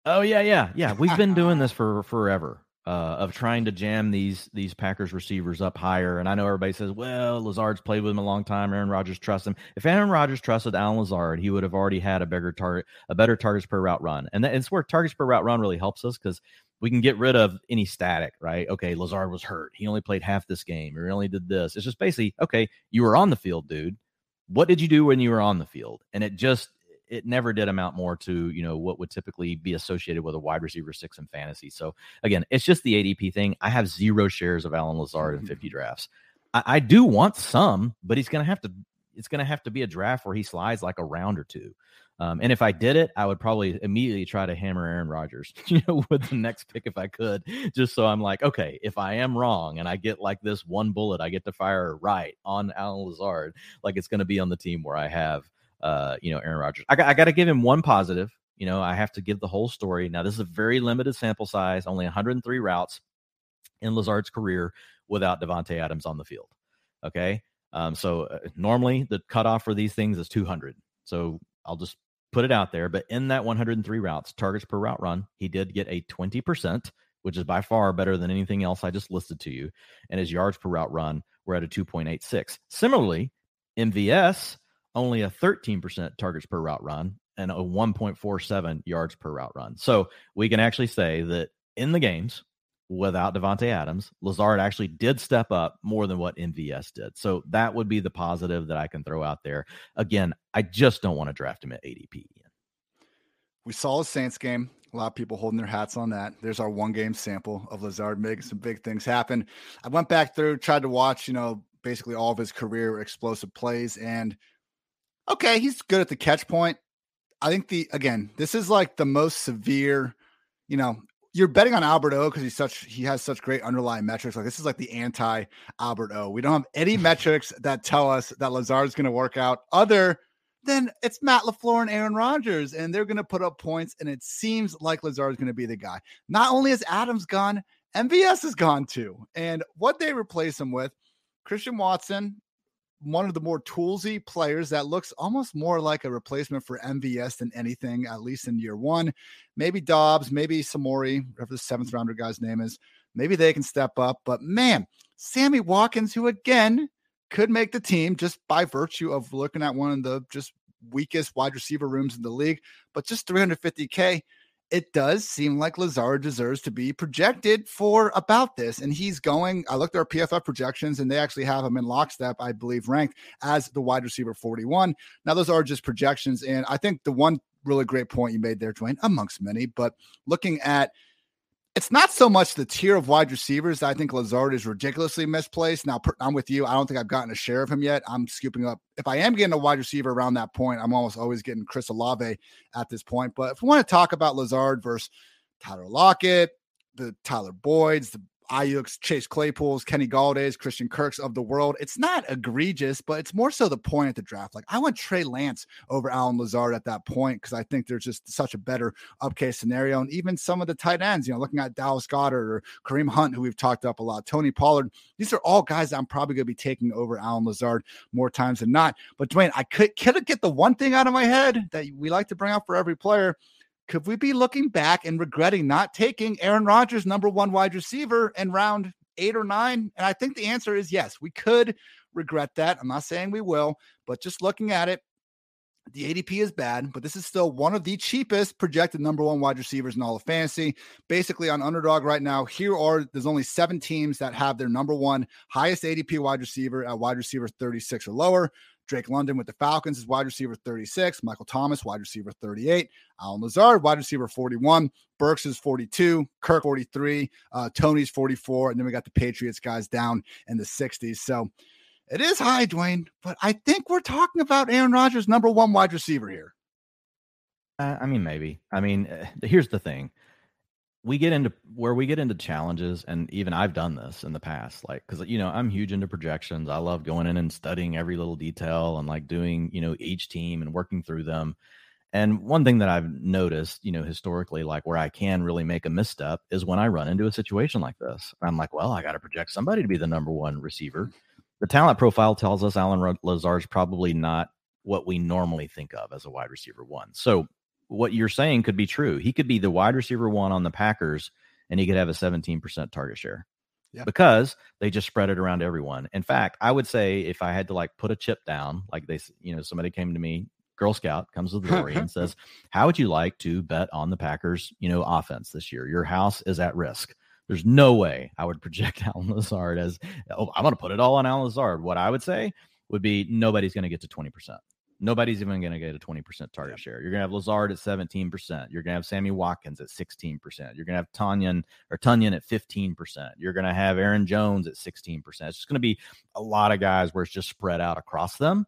Oh yeah, yeah, yeah. We've been doing this for forever. Uh, of trying to jam these these Packers receivers up higher, and I know everybody says, "Well, Lazard's played with him a long time. Aaron Rodgers trusts him." If Aaron Rodgers trusted Allen Lazard, he would have already had a bigger target, a better targets per route run, and that, it's where targets per route run really helps us because we can get rid of any static, right? Okay, Lazard was hurt. He only played half this game, or he only did this. It's just basically, okay, you were on the field, dude. What did you do when you were on the field? And it just it never did amount more to you know what would typically be associated with a wide receiver six in fantasy. So again, it's just the ADP thing. I have zero shares of Allen Lazard in 50 drafts. I, I do want some, but he's going to have to. It's going to have to be a draft where he slides like a round or two. Um, and if I did it, I would probably immediately try to hammer Aaron Rodgers, you know, with the next pick if I could, just so I'm like, okay, if I am wrong and I get like this one bullet, I get to fire right on Allen Lazard, like it's going to be on the team where I have, uh, you know, Aaron Rodgers. I, I got to give him one positive. You know, I have to give the whole story. Now, this is a very limited sample size, only 103 routes in Lazard's career without Davante Adams on the field. Okay. Um, so uh, normally the cutoff for these things is 200. So I'll just put it out there. But in that 103 routes, targets per route run, he did get a 20%, which is by far better than anything else I just listed to you. And his yards per route run were at a 2.86. Similarly, MVS, only a 13% targets per route run and a 1.47 yards per route run. So we can actually say that in the games, without Davante Adams, Lazard actually did step up more than what MVS did. So that would be the positive that I can throw out there. Again, I just don't want to draft him at ADP. We saw a Saints game. A lot of people holding their hats on that. There's our one game sample of Lazard making some big things happen. I went back through, tried to watch, you know, basically all of his career explosive plays. And okay, he's good at the catch point. I think the, again, this is like the most severe, you know, you're betting on Albert O because he's such he has such great underlying metrics. Like this is like the anti Albert O. We don't have any metrics that tell us that Lazard's going to work out other than it's Matt LaFleur and Aaron Rodgers, and they're going to put up points. And it seems like Lazard's going to be the guy. Not only is Adams gone, MVS is gone too. And what they replace him with, Christian Watson, one of the more toolsy players that looks almost more like a replacement for MVS than anything, at least in year one. Maybe Doubs, maybe Samori, whatever the seventh rounder guy's name is. Maybe they can step up. But man, Sammy Watkins, who again could make the team just by virtue of looking at one of the just weakest wide receiver rooms in the league, but just 350K it does seem like Lazard deserves to be projected for about this. And he's going, I looked at our PFF projections and they actually have him in lockstep, I believe, ranked as the wide receiver 41. Now, those are just projections. And I think the one really great point you made there, Dwain, amongst many, but looking at it's not so much the tier of wide receivers. I think Lazard is ridiculously misplaced. Now, I'm with you. I don't think I've gotten a share of him yet. I'm scooping up. If I am getting a wide receiver around that point, I'm almost always getting Chris Olave at this point. But if we want to talk about Lazard versus Tyler Lockett, the Tyler Boyds, the Aiyuk's, Chase Claypool's, Kenny Golladay's, Christian Kirk's of the world. It's not egregious, but it's more so the point at the draft. Like I want Trey Lance over Allen Lazard at that point because I think there's just such a better upcase scenario. And even some of the tight ends, you know, looking at Dallas Goedert or Kareem Hunt, who we've talked up a lot, Tony Pollard, these are all guys I'm probably going to be taking over Allen Lazard more times than not. But Dwain, I could, could get the one thing out of my head that we like to bring up for every player could we be looking back and regretting not taking Aaron Rodgers, number one wide receiver, in round eight or nine? And I think the answer is yes. We could regret that. I'm not saying we will, but just looking at it, the ADP is bad, but this is still one of the cheapest projected number one wide receivers in all of fantasy. Basically, on underdog right now, here are there's only seven teams that have their number one highest ADP wide receiver at wide receiver 36 or lower. Drake London with the Falcons is wide receiver 36. Michael Thomas, wide receiver 38. Allen Lazard, wide receiver 41. Burks is 42. Kirk 43. Uh, Toney's 44. And then we got the Patriots guys down in the 60s. So it is high, Dwain, but I think we're talking about Aaron Rodgers, number one wide receiver here. Uh, I mean, maybe. I mean, uh, here's the thing we get into where we get into challenges and even i've done this in the past like because you know i'm huge into projections. I love going in and studying every little detail and like doing you know each team and working through them. And one thing that i've noticed you know historically like where i can really make a misstep is when i run into a situation like this. I'm like well i got to project somebody to be the number one receiver. The talent profile tells us allen lazard's probably not what we normally think of as a wide receiver one. So what you're saying could be true. He could be the wide receiver one on the Packers and he could have a 17% target share. Yeah. Because they just spread it around everyone. In fact, I would say if I had to like put a chip down, like they, you know, somebody came to me, Girl Scout comes to the door and says, "How would you like to bet on the Packers, you know, offense this year? Your house is at risk." There's no way I would project Allen Lazard as, "Oh, I'm going to put it all on Allen Lazard." What I would say would be nobody's going to get to 20%. Nobody's even going to get a 20% target share. You're going to have Lazard at 17%. You're going to have Sammy Watkins at 16%. You're going to have Tonyan or Tonyan at 15%. You're going to have Aaron Jones at 16%. It's just going to be a lot of guys where it's just spread out across them.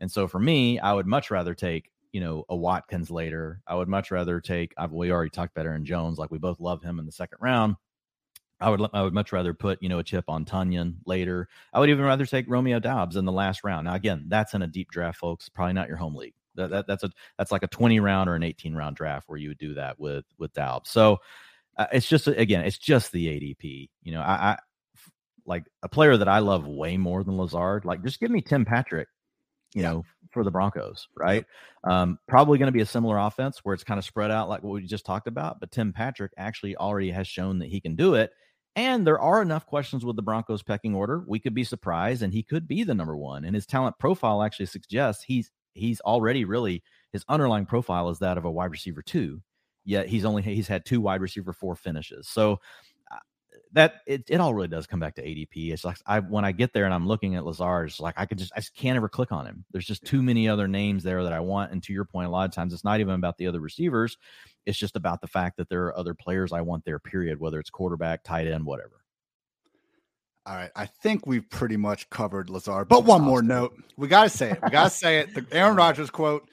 And so for me, I would much rather take, you know, a Watkins later. I would much rather take, I've, we already talked about Aaron Jones. Like we both love him in the second round. I would I would much rather put you know a chip on Tonyan later. I would even rather take Romeo Doubs in the last round. Now again, that's in a deep draft, folks. Probably not your home league. That, that that's a that's like a twenty round or an eighteen round draft where you would do that with with Doubs. So uh, it's just again, it's just the ADP. You know, I, I like a player that I love way more than Lazard. Like just give me Tim Patrick. You know, for the Broncos, right? Um, probably going to be a similar offense where it's kind of spread out like what we just talked about. But Tim Patrick actually already has shown that he can do it. And there are enough questions with the Broncos pecking order. We could be surprised, and he could be the number one. And his talent profile actually suggests he's he's already really his underlying profile is that of a wide receiver two. Yet he's only he's had two wide receiver four finishes. So uh, that it, it all really does come back to ADP. It's like I when I get there and I'm looking at Lazard, it's like I could just I just can't ever click on him. There's just too many other names there that I want. And to your point, a lot of times it's not even about the other receivers. It's just about the fact that there are other players I want there, period, whether it's quarterback, tight end, whatever. All right. I think we've pretty much covered Lazard. But one more note. We gotta say it. We gotta say it. The Aaron Rodgers quote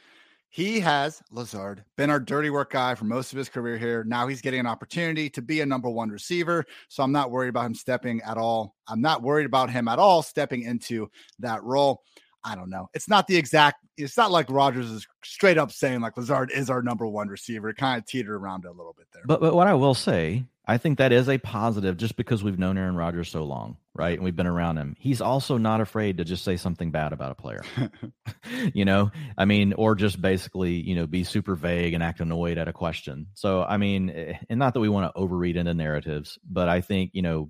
he has, Lazard, been our dirty work guy for most of his career here. Now he's getting an opportunity to be a number one receiver. So I'm not worried about him stepping at all. I'm not worried about him at all stepping into that role. I don't know. It's not the exact, it's not like Rodgers is straight up saying like Lazard is our number one receiver. It kind of teetered around a little bit there. But, but what I will say I think that is a positive just because we've known Aaron Rodgers so long, right? And we've been around him. He's also not afraid to just say something bad about a player. you know, I mean, or just basically, you know, be super vague and act annoyed at a question. So, I mean, eh, and not that we want to overread into narratives, but I think, you know,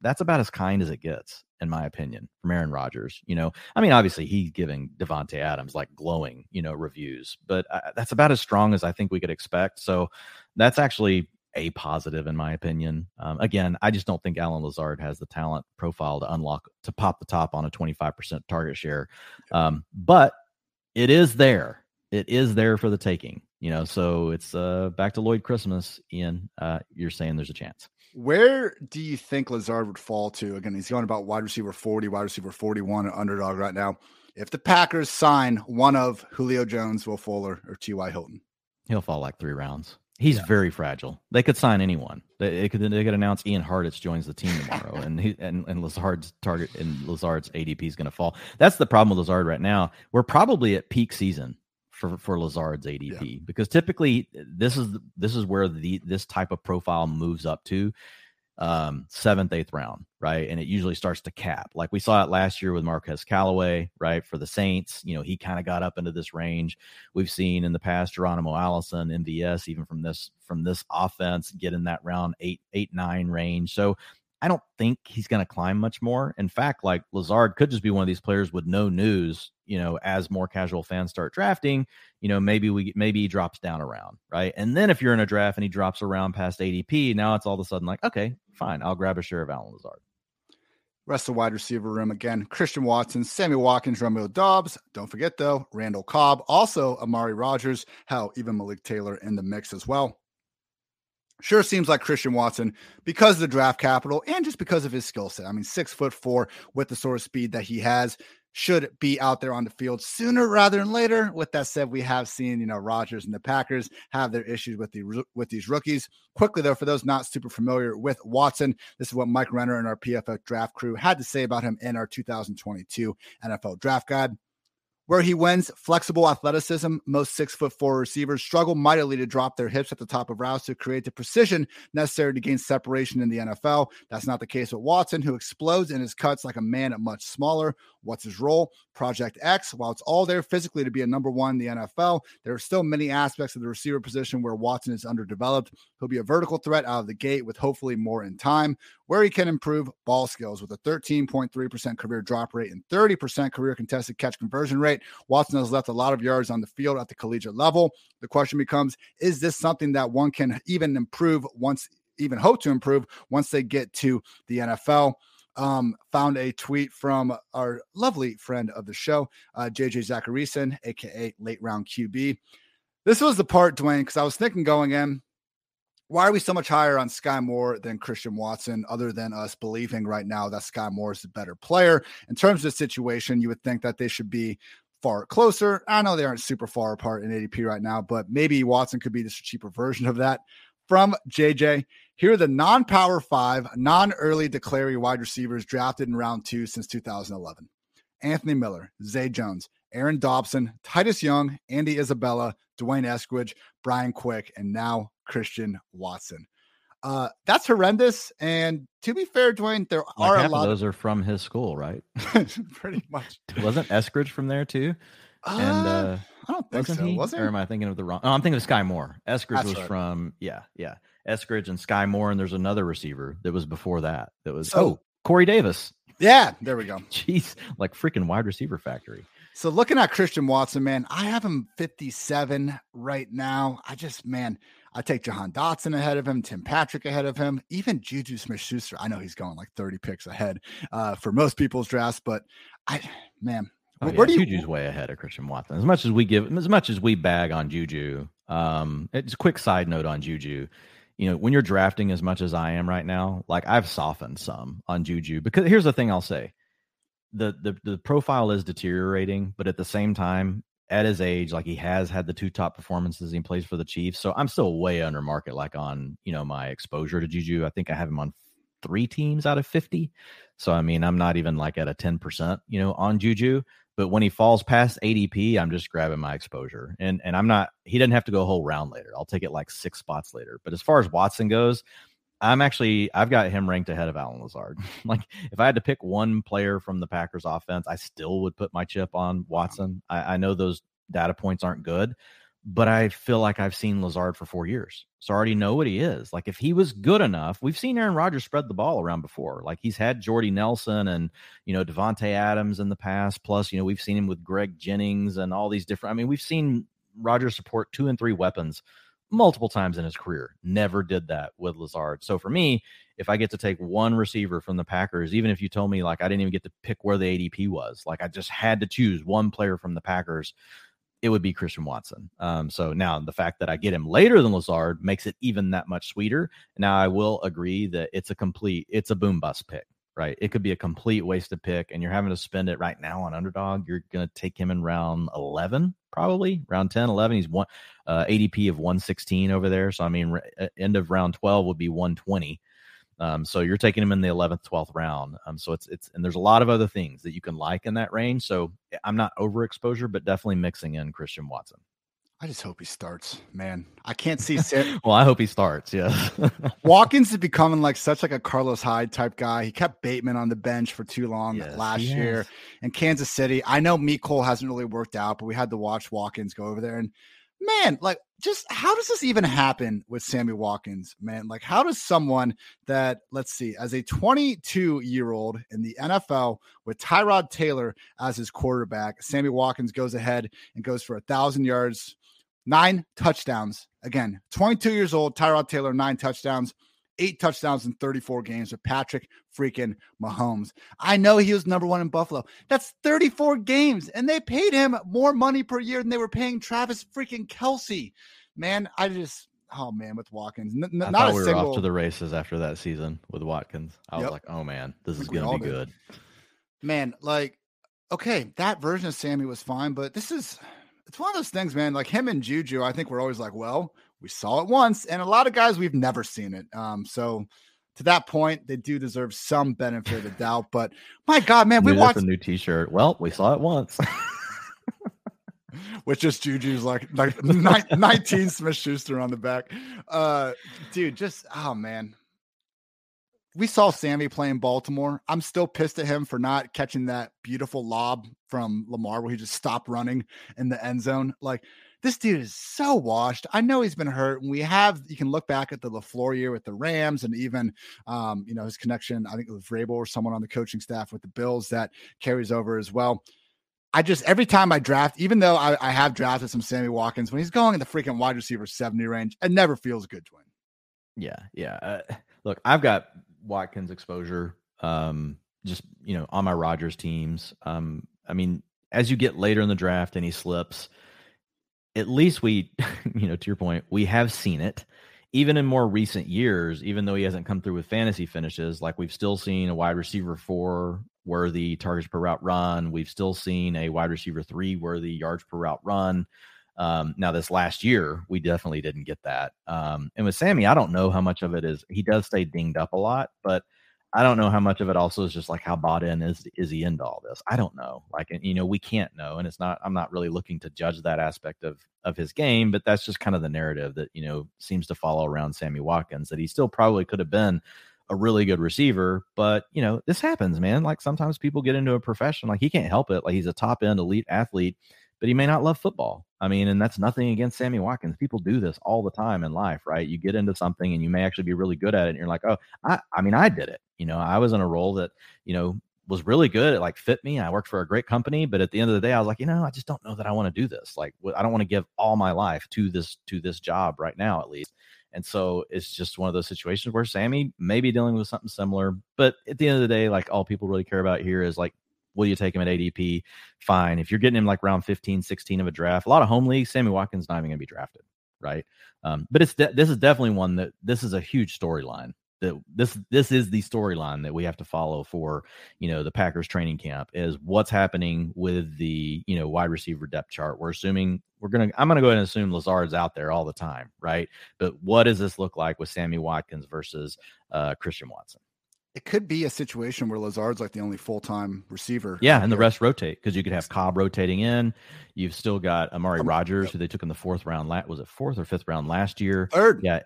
that's about as kind as it gets, in my opinion, from Aaron Rodgers. You know, I mean, obviously he's giving Davante Adams like glowing, you know, reviews, but uh, that's about as strong as I think we could expect. So that's actually a positive in my opinion. Um, again, I just don't think Allen Lazard has the talent profile to unlock to pop the top on a 25% target share. Um, but it is there. It is there for the taking. You know, so it's uh, back to Lloyd Christmas. Ian, uh, you're saying there's a chance. Where do you think Lazard would fall to? Again, he's going about wide receiver 40, wide receiver 41 underdog right now. If the Packers sign one of Julio Jones, Will Fuller, or T.Y. Hilton, he'll fall like three rounds. He's yeah. very fragile. They could sign anyone. They, they, could they could announce Ian Hartitz joins the team tomorrow, and he and, and Lazard's target and Lazard's ADP is going to fall. That's the problem with Lazard right now. We're probably at peak season for for Lazard's ADP yeah. because typically this is this is where the this type of profile moves up to um, seventh, eighth round, right? And it usually starts to cap. Like we saw it last year with Marquez Callaway, right? For the Saints, you know, he kind of got up into this range. We've seen in the past Geronimo Allison, MVS, even from this from this offense, get in that round eight, eight, nine range. So I don't think he's going to climb much more. In fact, like Lazard could just be one of these players with no news. You know, as more casual fans start drafting, you know, maybe we maybe he drops down around, right? And then if you're in a draft and he drops around past ADP, now it's all of a sudden like, okay, fine, I'll grab a share of Allen Lazard. Rest of the wide receiver room again: Christian Watson, Sammy Watkins, Romeo Doubs. Don't forget though, Randall Cobb, also Amari Rodgers, Hell, even Malik Taylor in the mix as well. Sure seems like Christian Watson because of the draft capital and just because of his skill set. I mean, six foot four with the sort of speed that he has should be out there on the field sooner rather than later. With that said, we have seen, you know, Rodgers and the Packers have their issues with the with these rookies. Quickly though, for those not super familiar with Watson, this is what Mike Renner and our PFF draft crew had to say about him in our 2022 NFL draft guide where he wins flexible athleticism. Most six foot four receivers struggle mightily to drop their hips at the top of routes to create the precision necessary to gain separation in the NFL. That's not the case with Watson, who explodes in his cuts like a man much smaller. What's his role? Project X. While it's all there physically to be a number one in the NFL, there are still many aspects of the receiver position where Watson is underdeveloped. He'll be a vertical threat out of the gate with hopefully more in time, where he can improve ball skills with a 13.3% career drop rate and 30% career contested catch conversion rate. Watson has left a lot of yards on the field at the collegiate level. The question becomes is this something that one can even improve once, even hope to improve once they get to the NFL? Um, found a tweet from our lovely friend of the show, uh, JJ Zachariason, aka Late Round QB. This was the part, Dwain, because I was thinking going in, why are we so much higher on Sky Moore than Christian Watson, other than us believing right now that Sky Moore is the better player? In terms of the situation, you would think that they should be far closer. I know they aren't super far apart in ADP right now, but maybe Watson could be just a cheaper version of that. From JJ, here are the non power five, non early declaring wide receivers drafted in round two since 2011 Anthony Miller, Zay Jones, Aaron Dobson, Titus Young, Andy Isabella, D'Wayne Eskridge, Brian Quick, and now Christian Watson. Uh, that's horrendous. And to be fair, Dwain, there like are a lot of those are from his school, right? pretty much. Wasn't Eskridge from there too? and Uh, uh, I don't think so. he? Was Or it? am I thinking of the wrong? Oh, I'm thinking of Sky Moore. Eskridge That's was right. from yeah, yeah. Eskridge and Sky Moore, and there's another receiver that was before that. That was So- oh Corey Davis. Yeah, there we go. Jeez, like freaking wide receiver factory. So looking at Christian Watson, man, I have him 57 right now. I just, man, I take Jahan Dotson ahead of him, Tim Patrick ahead of him, even Juju Smith Schuster. I know he's going like 30 picks ahead uh, for most people's drafts, but I, man, Oh, where, yeah, where do you? Juju's way ahead of Christian Watson. As much as we give, as much as we bag on Juju, um, it's a quick side note on Juju. You know, when you're drafting as much as I am right now, like I've softened some on Juju because here's the thing I'll say: the the the profile is deteriorating, but at the same time, at his age, like he has had the two top performances he plays for the Chiefs, so I'm still way under market. Like on you know my exposure to Juju, I think I have him on three teams out of fifty. So I mean, I'm not even like at a ten percent, you know, on Juju. But when he falls past ADP, I'm just grabbing my exposure, and and I'm not. He doesn't have to go a whole round later. I'll take it like six spots later. But as far as Watson goes, I'm actually I've got him ranked ahead of Allen Lazard. like if I had to pick one player from the Packers offense, I still would put my chip on Watson. I, I know those data points aren't good, but I feel like I've seen Lazard for four years. So I already know what he is. Like if he was good enough, we've seen Aaron Rodgers spread the ball around before. Like he's had Jordy Nelson and you know Davante Adams in the past. Plus, you know, we've seen him with Greg Jennings and all these different. I mean, we've seen Rodgers support two and three weapons multiple times in his career. Never did that with Lazard. So for me, if I get to take one receiver from the Packers, even if you told me like I didn't even get to pick where the ADP was, like I just had to choose one player from the Packers, it would be Christian Watson. Um, so now the fact that I get him later than Lazard makes it even that much sweeter. Now I will agree that it's a complete, it's a boom bust pick, right? It could be a complete waste wasted pick, and you're having to spend it right now on underdog. You're going to take him in round 11, probably round 10, 11. He's one uh, ADP of 116 over there. So I mean, r- uh, end of round 12 would be 120. Um, so you're taking him in the 11th, 12th round. Um, so it's it's and there's a lot of other things that you can like in that range. So I'm not overexposure, but definitely mixing in Christian Watson. I just hope he starts, man. I can't see Sam- Well, I hope he starts. Yeah. Watkins is becoming like such like a Carlos Hyde type guy. He kept Bateman on the bench for too long Yes, last year in Kansas City. I know Cole hasn't really worked out, but we had to watch Watkins go over there. And man, like, just how does this even happen with Sammy Watkins, man? Like, how does someone that, let's see, as a 22 year old in the NFL with Tyrod Taylor as his quarterback, Sammy Watkins goes ahead and goes for a thousand yards, nine touchdowns. Again, 22 years old, Tyrod Taylor, nine touchdowns, eight touchdowns in 34 games with Patrick freaking Mahomes. I know he was number one in Buffalo. That's 34 games, and they paid him more money per year than they were paying Travis freaking Kelce. Man, I just, oh man, with Watkins, n- I not thought a we were single. off to the races after that season with Watkins. I was Yep. like, oh man, this is gonna be did. good. man, like, okay, that version of Sammy was fine, but this is it's one of those things, man. Like him and Juju, I think we're always like, well, we saw it once, and a lot of guys we've never seen it. Um, so to that point, they do deserve some benefit of the doubt. But my God, man, we Dude, watched a new T-shirt. Well, we saw it once. with just Juju's like like 19 Smith Schuster on the back. Uh dude, just oh man. We saw Sammy playing Baltimore. I'm still pissed at him for not catching that beautiful lob from Lamar where he just stopped running in the end zone. Like this dude is so washed. I know he's been hurt. And we have you can look back at the LaFleur year with the Rams and even um, you know, his connection, I think it was Vrabel or someone on the coaching staff with the Bills that carries over as well. I just every time I draft, even though I, I have drafted some Sammy Watkins, when he's going in the freaking wide receiver 70 range, it never feels good to win. Yeah, yeah. Uh, look, I've got Watkins exposure um, just you know on my Rodgers teams. Um, I mean, as you get later in the draft and he slips, at least we, you know, to your point, we have seen it. Even in more recent years, even though he hasn't come through with fantasy finishes, like we've still seen a wide receiver four worthy targets per route run. We've still seen a wide receiver three worthy yards per route run. Um, now, this last year, we definitely didn't get that. Um, and with Sammy, I don't know how much of it is he does stay dinged up a lot, but I don't know how much of it also is just like how bought in is is he into all this. I don't know. Like you know, we can't know, and it's not. I'm not really looking to judge that aspect of of his game, but that's just kind of the narrative that you know seems to follow around Sammy Watkins. That he still probably could have been a really good receiver, but you know this happens, man. Like sometimes people get into a profession, like he can't help it. Like he's a top end elite athlete, but he may not love football. I mean, and that's nothing against Sammy Watkins. People do this all the time in life, right? You get into something and you may actually be really good at it. And you're like, oh, I, I mean, I did it. You know, I was in a role that, you know, was really good. It like fit me. I worked for a great company, but at the end of the day, I was like, you know, I just don't know that I want to do this. Like, I don't want to give all my life to this to this job right now, at least. And so it's just one of those situations where Sammy may be dealing with something similar. But at the end of the day, like all people really care about here is like Will you take him at ADP? Fine. If you're getting him like round 15, 16 of a draft, a lot of home leagues, Sammy Watkins not even going to be drafted, right? Um, but it's de- this is definitely one that this is a huge storyline. That this this is the storyline that we have to follow for you know the Packers training camp is what's happening with the you know wide receiver depth chart. We're assuming we're gonna I'm gonna go ahead and assume Lazard's out there all the time, right? But what does this look like with Sammy Watkins versus uh, Christian Watson? it could be a situation where Lazard's like the only full time receiver. Yeah, and the rest rotate because you could have Cobb rotating in. You've still got Amari um, Rodgers, yep. who they took in the fourth round. La- was it fourth or fifth round last year? Third. Yeah,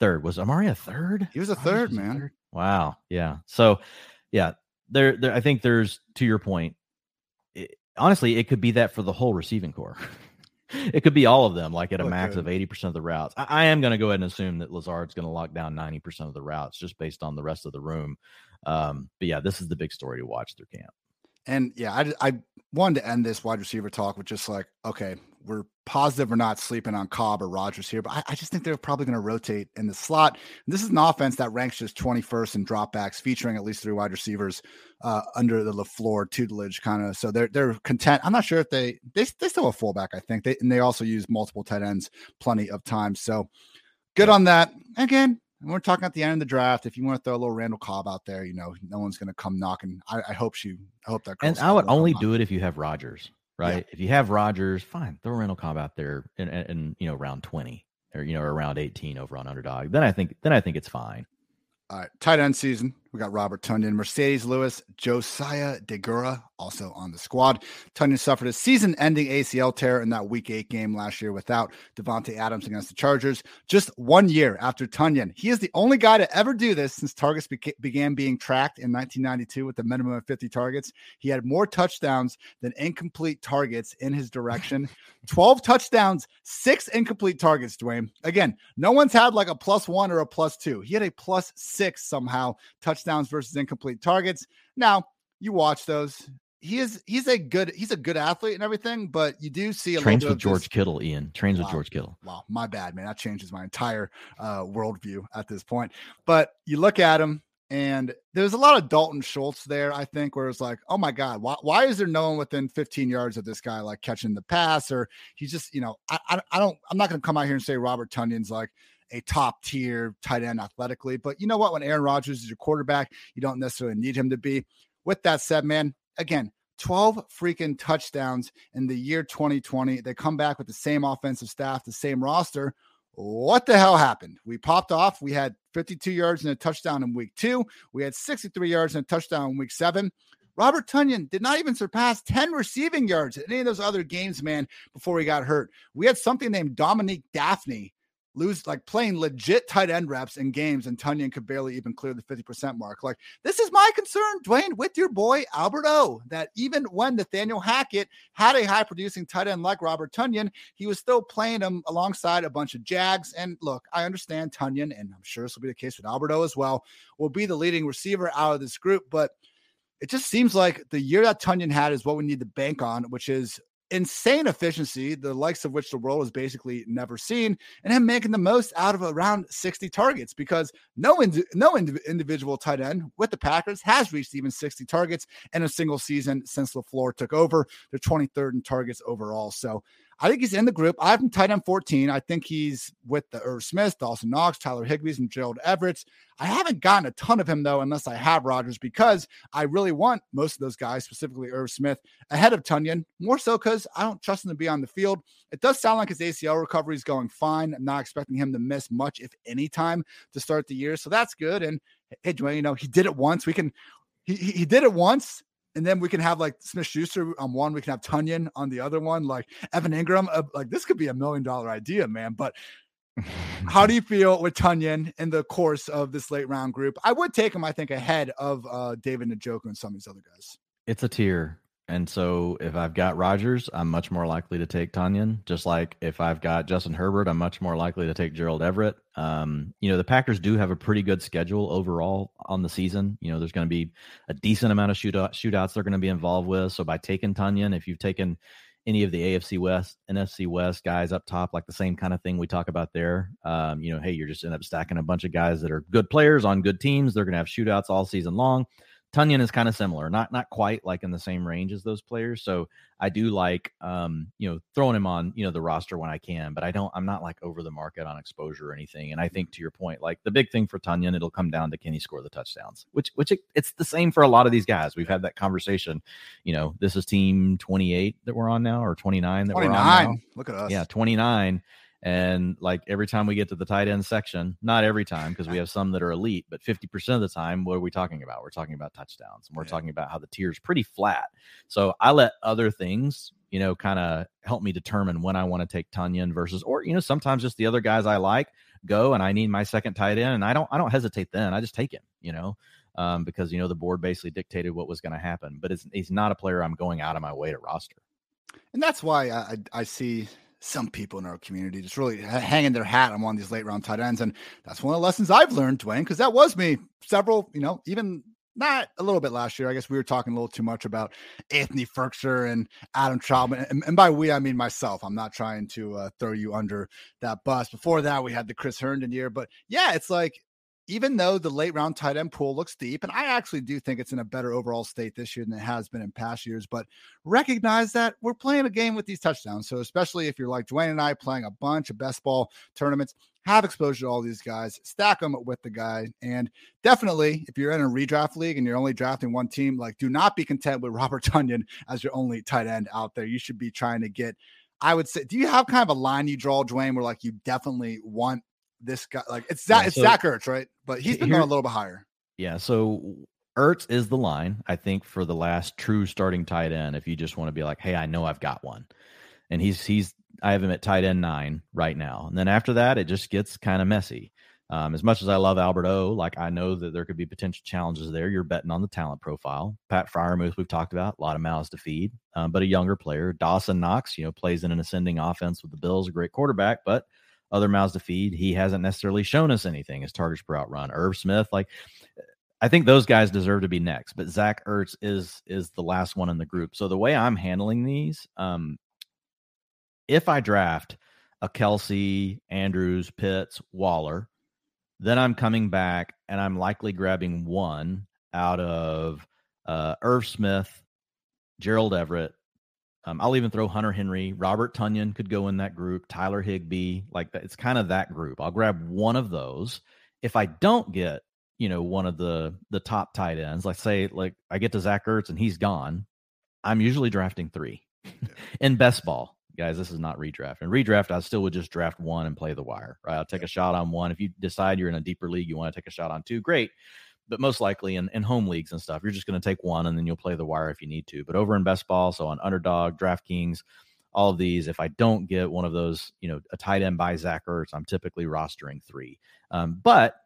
third. Was Amari a third? He was a third, was man. A third? Wow. Yeah. So, yeah, there, there. I think there's to your point. It, honestly, it could be that for the whole receiving corps. it could be all of them, like at a okay. max of 80% of the routes. I, I am going to go ahead and assume that Lazard's going to lock down 90% of the routes just based on the rest of the room. Um, but yeah, this is the big story to watch through camp. And yeah, I, I wanted to end this wide receiver talk with just like, okay, we're positive we're not sleeping on Cobb or Rodgers here, but I, I just think they're probably going to rotate in the slot. And this is an offense that ranks just 21st in dropbacks, featuring at least three wide receivers uh, under the LaFleur tutelage, kind of. So they're they're content. I'm not sure if they they they still have a fullback, I think. They and they also use multiple tight ends plenty of times. So good on that. Again, we're talking at the end of the draft. If you want to throw a little Randall Cobb out there, you know, no one's going to come knocking. I, I hope she, I hope that. And I would only do it if you have Rodgers right? Yeah. If you have Rodgers, fine, throw Randall Cobb out there in, in, in, you know round twenty or you know around eighteen over on underdog. Then I think then I think it's fine. All right, tight end season. We got Robert Tonyan, Marcedes Lewis, Josiah Deguara also on the squad. Tonyan suffered a season-ending ACL tear in that Week Eight game last year without Davante Adams against the Chargers. Just one year after Tonyan, he is the only guy to ever do this since targets beca- began being tracked in 1992 with a minimum of 50 targets. He had more touchdowns than incomplete targets in his direction. 12 touchdowns, six incomplete targets. Dwain. Again, no one's had like a plus one or a plus two. He had a plus six somehow touchdowns versus incomplete targets. Now you watch those. He is he's a good he's a good athlete and everything, but you do see a trains with George this. Kittle. Ian trains wow. with George Kittle. Wow, my bad, man. That changes my entire uh, worldview at this point. But you look at him, and there's a lot of Dalton Schultz there, I think, where it's like, oh my God, why, why is there no one within 15 yards of this guy like catching the pass? Or he's just, you know, I, I, I don't, I'm not going to come out here and say Robert Tonyan's like, a top tier tight end athletically. But you know what? When Aaron Rodgers is your quarterback, you don't necessarily need him to be. With that said, man, again, 12 freaking touchdowns in the year 2020. They come back with the same offensive staff, the same roster. What the hell happened? We popped off. We had 52 yards and a touchdown in week two. We had 63 yards and a touchdown in week seven. Robert Tonyan did not even surpass 10 receiving yards in any of those other games, man, before he got hurt. We had something named Dominique Dafney lose like playing legit tight end reps in games, and Tonyan could barely even clear the 50% mark. Like, this is my concern, Dwain, with your boy Albert O, that even when Nathaniel Hackett had a high producing tight end like Robert Tonyan, he was still playing him alongside a bunch of Jags. And look, I understand Tonyan, and I'm sure this will be the case with Albert O as well, will be the leading receiver out of this group, but it just seems like the year that Tonyan had is what we need to bank on, which is insane efficiency, the likes of which the world has basically never seen, and him making the most out of around 60 targets because no ind- no ind- individual tight end with the Packers has reached even 60 targets in a single season since LaFleur took over. They're 23rd in targets overall. So I think he's in the group. I have him tight end 14. I think he's with the Irv Smith, Dawson Knox, Tyler Higbees, and Gerald Everett. I haven't gotten a ton of him though, unless I have Rodgers, because I really want most of those guys, specifically Irv Smith, ahead of Tonyan. More so because I don't trust him to be on the field. It does sound like his ACL recovery is going fine. I'm not expecting him to miss much, if any, time to start the year. So that's good. And hey, Dwain, you know, he did it once. We can he, he did it once and then we can have like Smith Schuster on one, we can have Tonyan on the other one, like Evan Engram. Uh, like this could be a million dollar idea, man. But how do you feel with Tonyan in the course of this late round group? I would take him, I think, ahead of uh, David Njoku and some of these other guys. It's a tier. And so if I've got Rodgers, I'm much more likely to take Tonyan. Just like if I've got Justin Herbert, I'm much more likely to take Gerald Everett. Um, you know, the Packers do have a pretty good schedule overall on the season. You know, there's going to be a decent amount of shootout, shootouts they're going to be involved with. So by taking Tonyan, if you've taken any of the AFC West, NFC West guys up top, like the same kind of thing we talk about there. Um, you know, hey, you're just end up stacking a bunch of guys that are good players on good teams. They're going to have shootouts all season long. Tonyan is kind of similar, not not quite like in the same range as those players. So I do like um, you know, throwing him on, you know, the roster when I can, but I don't I'm not like over the market on exposure or anything. And I think to your point, like the big thing for Tonyan, it'll come down to can he score the touchdowns, which which it, it's the same for a lot of these guys. We've had that conversation. You know, this is team 28 that we're on now or 29 that 29. we're on now. Look at us. Yeah, 29 and like every time we get to the tight end section, not every time because we have some that are elite, but 50% of the time, what are we talking about? We're talking about touchdowns and we're yeah. talking about how the tier is pretty flat. So I let other things, you know, kind of help me determine when I want to take Tonyan versus, or, you know, sometimes just the other guys I like go and I need my second tight end and I don't, I don't hesitate then. I just take him, you know, um, because, you know, the board basically dictated what was going to happen, but it's, he's not a player I'm going out of my way to roster. And that's why I, I see some people in our community just really hanging their hat on one of these late round tight ends. And that's one of the lessons I've learned, Dwain, because that was me several, you know, even not a little bit last year. I guess we were talking a little too much about Anthony Firkser and Adam Trautman. And, and, by we, I mean myself. I'm not trying to uh, throw you under that bus. Before that, we had the Chris Herndon year. But yeah, it's like even though the late round tight end pool looks deep, and I actually do think it's in a better overall state this year than it has been in past years, but recognize that we're playing a game with these touchdowns. So, especially if you're like Dwain and I playing a bunch of best ball tournaments, have exposure to all these guys, stack them with the guy. And definitely, if you're in a redraft league and you're only drafting one team, like do not be content with Robert Tonyan as your only tight end out there. You should be trying to get I would say, do you have kind of a line you draw, Dwain, where like you definitely want this guy like it's that yeah, it's so Zach Ertz, right? But he's been here, going a little bit higher. Yeah. So Ertz is the line, I think, for the last true starting tight end. If you just want to be like, hey, I know I've got one. And he's he's I have him at tight end nine right now. And then after that, it just gets kind of messy. Um, as much as I love Albert O, like I know that there could be potential challenges there. You're betting on the talent profile. Pat Freiermuth, we've talked about a lot of mouths to feed, um, but a younger player. Dawson Knox, you know, plays in an ascending offense with the Bills, a great quarterback, but other mouths to feed. He hasn't necessarily shown us anything as targets per out run. Irv Smith, like I think those guys deserve to be next, but Zach Ertz is is the last one in the group. So the way I'm handling these, um, if I draft a Kelce, Andrews, Pitts, Waller, then I'm coming back and I'm likely grabbing one out of uh, Irv Smith, Gerald Everett, um, I'll even throw Hunter Henry, Robert Tonyan could go in that group, Tyler Higbee, like that. It's kind of that group. I'll grab one of those. If I don't get, you know, one of the the top tight ends, like say, like I get to Zach Ertz and he's gone, I'm usually drafting three in best ball. Guys, this is not redraft. And redraft, I still would just draft one and play the wire, right? I'll take a shot on one. If you decide you're in a deeper league, you want to take a shot on two, great but most likely in, in home leagues and stuff, you're just going to take one and then you'll play the wire if you need to. But over in best ball, so on underdog, DraftKings, all of these, if I don't get one of those, you know, a tight end by Zach Ertz, I'm typically rostering three. Um, but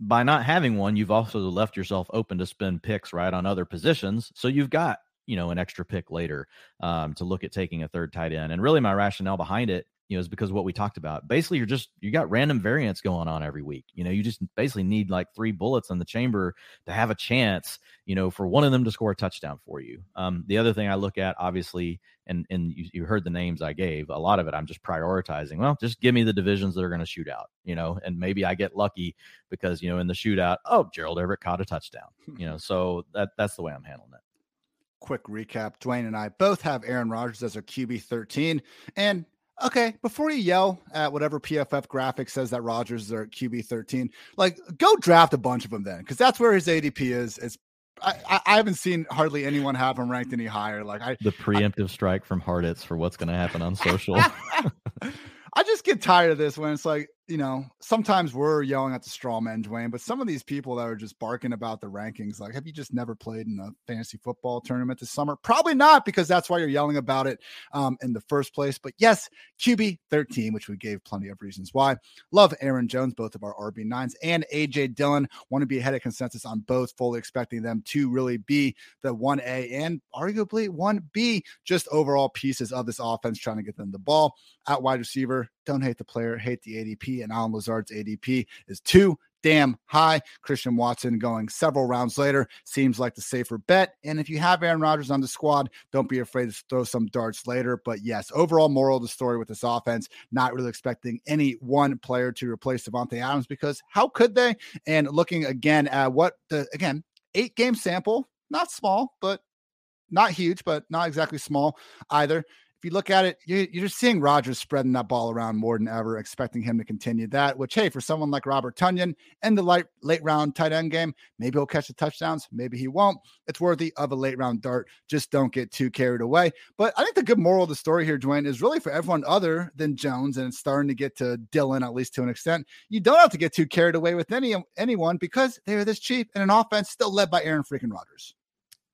by not having one, you've also left yourself open to spend picks right on other positions. So you've got, you know, an extra pick later um, to look at taking a third tight end. And really, my rationale behind it you know, is because what we talked about. Basically, you're just you got random variants going on every week. You know, you just basically need like three bullets in the chamber to have a chance, you know, for one of them to score a touchdown for you. Um, the other thing I look at, obviously, and and you, you heard the names I gave. A lot of it, I'm just prioritizing. Well, just give me the divisions that are going to shoot out, you know, and maybe I get lucky because you know in the shootout, oh, Gerald Everett caught a touchdown, you know. So that that's the way I'm handling it quick recap Dwain and I both have Aaron Rodgers as our QB 13. And okay, before you yell at whatever PFF graphic says that Rodgers is our QB 13, like go draft a bunch of them then, because that's where his ADP is. It's I, I, haven't seen hardly anyone have him ranked any higher. Like I the preemptive I, strike from Hartitz for what's going to happen on social. I just get tired of this when it's like you know, sometimes we're yelling at the straw men, Dwain, but some of these people that are just barking about the rankings, like, have you just never played in a fantasy football tournament this summer? Probably not, because that's why you're yelling about it um, in the first place. But yes, QB 13, which we gave plenty of reasons why. Love Aaron Jones, both of our RB9s, and AJ Dillon. Want to be ahead of consensus on both, fully expecting them to really be the 1A and arguably 1B, just overall pieces of this offense, trying to get them the ball. At wide receiver, don't hate the player, hate the ADP. And Allen Lazard's ADP is too damn high. Christian Watson going several rounds later seems like the safer bet. And if you have Aaron Rodgers on the squad, don't be afraid to throw some darts later. But yes, overall moral of the story with this offense, not really expecting any one player to replace Davante Adams because how could they? And looking again at what the again eight game sample, not small, but not huge, but not exactly small either if you look at it, you're, you're just seeing Rodgers spreading that ball around more than ever, expecting him to continue that. Which, hey, for someone like Robert Tonyan and the late late round tight end game, maybe he'll catch the touchdowns, maybe he won't. It's worthy of a late round dart. Just don't get too carried away. But I think the good moral of the story here, Dwain, is really for everyone other than Jones, and it's starting to get to Dillon at least to an extent. You don't have to get too carried away with any anyone because they are this cheap and an offense still led by Aaron freaking Rodgers.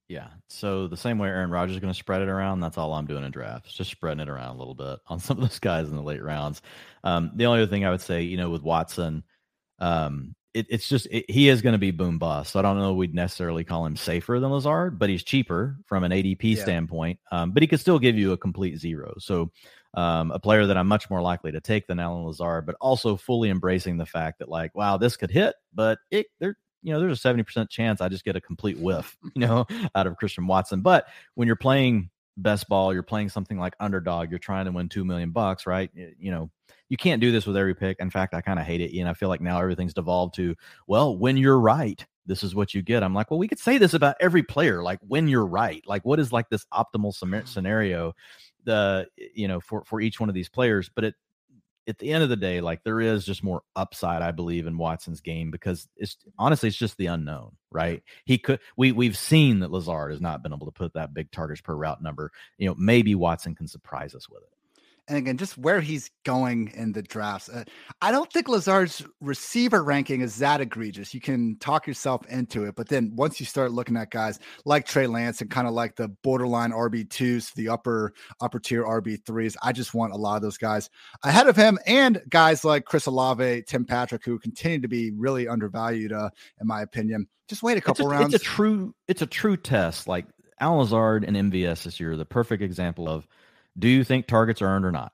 Yeah. So the same way Aaron Rodgers is going to spread it around, that's all I'm doing in drafts, just spreading it around a little bit on some of those guys in the late rounds. Um, the only other thing I would say, you know, with Watson, um, it, it's just it, he is going to be boom bust. So I don't know we'd necessarily call him safer than Lazard, but he's cheaper from an ADP yeah. standpoint. Um, but he could still give you a complete zero. So um, a player that I'm much more likely to take than Allen Lazard, but also fully embracing the fact that like, wow, this could hit, but it there you know, there's a 70% chance I just get a complete whiff, you know, out of Christian Watson. But when you're playing best ball, you're playing something like underdog, you're trying to win 2 million bucks, right? You know, you can't do this with every pick. In fact, I kind of hate it. And I feel like now everything's devolved to, well, when you're right, this is what you get. I'm like, well, we could say this about every player. Like when you're right, like what is like this optimal mm. scenario, the you know for for each one of these players. But it at the end of the day, like there is just more upside, I believe, in Watson's game because it's honestly it's just the unknown, right? He could we we've seen that Lazard has not been able to put that big targets per route number. You know, maybe Watson can surprise us with it and again, just where he's going in the drafts. Uh, I don't think Lazard's receiver ranking is that egregious. You can talk yourself into it, but then once you start looking at guys like Trey Lance and kind of like the borderline RB twos, the upper upper tier RB threes, I just want a lot of those guys ahead of him, and guys like Chris Olave, Tim Patrick, who continue to be really undervalued, uh, in my opinion. Just wait a couple it's a, rounds. It's a true, it's a true test. Like Al Lazard and MVS this year, the perfect example of do you think targets are earned or not?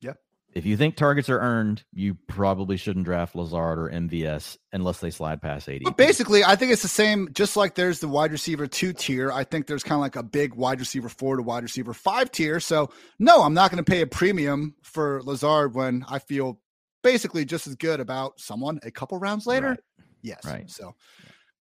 Yeah. If you think targets are earned, you probably shouldn't draft Lazard or MVS unless they slide past 80. But basically, I think it's the same, just like there's the wide receiver two tier. I think there's kind of like a big wide receiver four to wide receiver five tier. So, no, I'm not going to pay a premium for Lazard when I feel basically just as good about someone a couple rounds later. Right. Yes. Right. So,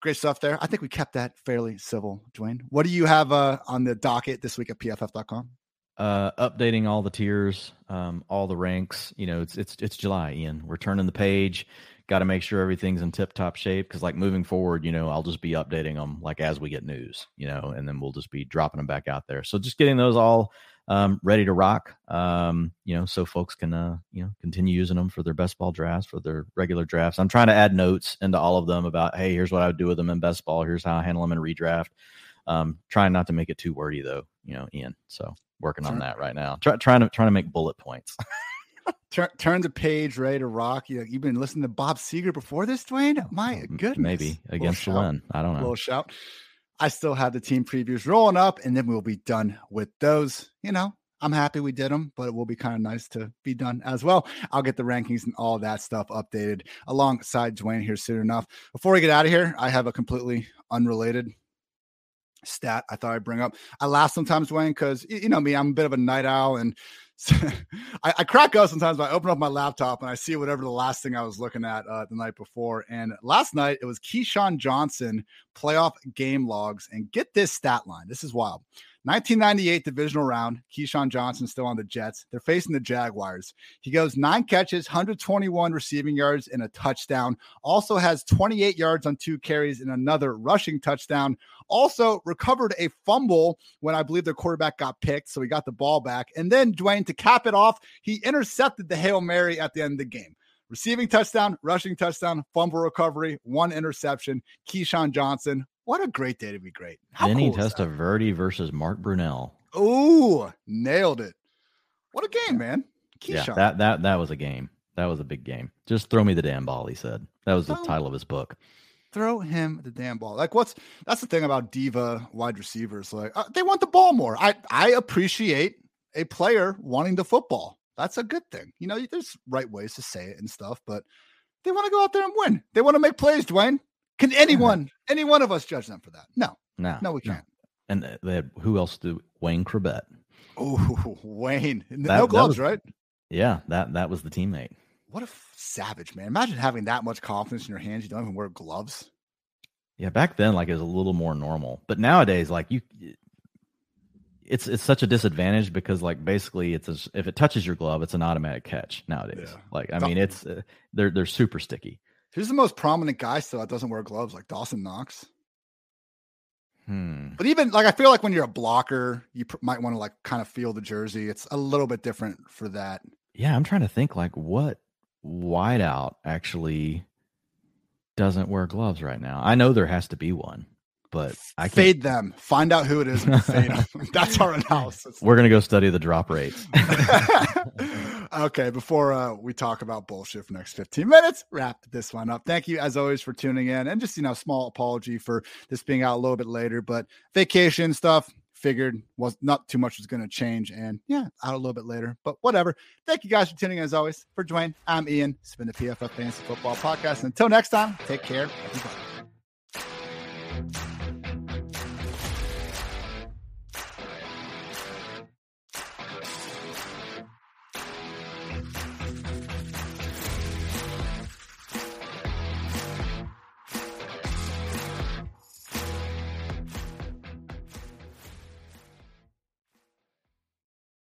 great stuff there. I think we kept that fairly civil, Dwain. What do you have uh, on the docket this week at pff.com? Uh, updating all the tiers, um, all the ranks. You know, it's it's it's July, Ian. We're turning the page. Got to make sure everything's in tip top shape because, like, moving forward, you know, I'll just be updating them like as we get news, you know, and then we'll just be dropping them back out there. So just getting those all um, ready to rock, um, you know, so folks can uh, you know continue using them for their best ball drafts, for their regular drafts. I'm trying to add notes into all of them about, hey, here's what I would do with them in best ball. Here's how I handle them in redraft. Um, trying not to make it too wordy though, you know, Ian. So working on that right now. Try, trying to trying to make bullet points. turn turn the page, ready to rock. You you've been listening to Bob Seger before this, Dwain. Oh my goodness, maybe against the win. I don't know. Little shout. I still have the team previews rolling up, and then we'll be done with those. You know, I'm happy we did them, but it will be kind of nice to be done as well. I'll get the rankings and all that stuff updated alongside Dwain here soon enough. Before we get out of here, I have a completely unrelated stat I thought I'd bring up. I laugh sometimes, Dwain, because you know me, I'm a bit of a night owl and I, I, crack up sometimes I open up my laptop and I see whatever the last thing I was looking at uh, the night before. And last night it was Keyshawn Johnson playoff game logs. And get this stat line. This is wild. 1998 divisional round. Keyshawn Johnson still on the Jets. They're facing the Jaguars. He goes nine catches, 121 receiving yards, and a touchdown. Also has 28 yards on two carries and another rushing touchdown. Also recovered a fumble when I believe their quarterback got picked. So he got the ball back. And then Dwain, to cap it off, he intercepted the Hail Mary at the end of the game receiving touchdown, rushing touchdown, fumble recovery, one interception. Keyshawn Johnson, what a great day to be great. How Vinny cool Testaverde versus Mark Brunell. Oh, nailed it. What a game, man. Keyshawn. Yeah, that that that was a game. That was a big game. Just throw me the damn ball, he said. That was the title of his book. Throw him the damn ball. Like what's that's the thing about diva wide receivers. Like uh, they want the ball more. I I appreciate a player wanting the football. That's a good thing. You know, there's right ways to say it and stuff, but they want to go out there and win. They want to make plays, Dwain. Can anyone, any one of us judge them for that? No, no, no, we can't. No. And they had who else? Do Wayne Chrebet? Oh, Wayne, no that, gloves, that was, right? Yeah, that that was the teammate. What a savage man! Imagine having that much confidence in your hands. You don't even wear gloves. Yeah, back then, like it was a little more normal, but nowadays, like you, it's it's such a disadvantage because like basically it's a, if it touches your glove, it's an automatic catch nowadays. Yeah. Like I mean, it's uh, they're they're super sticky. Who's the most prominent guy still that doesn't wear gloves? Like Dawson Knox. Hmm. But even like I feel like when you're a blocker, you pr- might want to like kind of feel the jersey. It's a little bit different for that. Yeah, I'm trying to think like what wideout actually doesn't wear gloves right now. I know there has to be one but I fade them. Find out who it is and fade them. That's our analysis. We're gonna go study the drop rates. okay, before uh, we talk about bullshit for next 15 minutes, wrap this one up. Thank you as always for tuning in, and just you know, small apology for this being out a little bit later, but vacation stuff. Figured was not too much was going to change, and yeah, out a little bit later, but whatever. Thank you guys for tuning in as always. For Dwain, I'm Ian. It's been the PFF Fantasy Football Podcast. Until next time, take care. Everybody.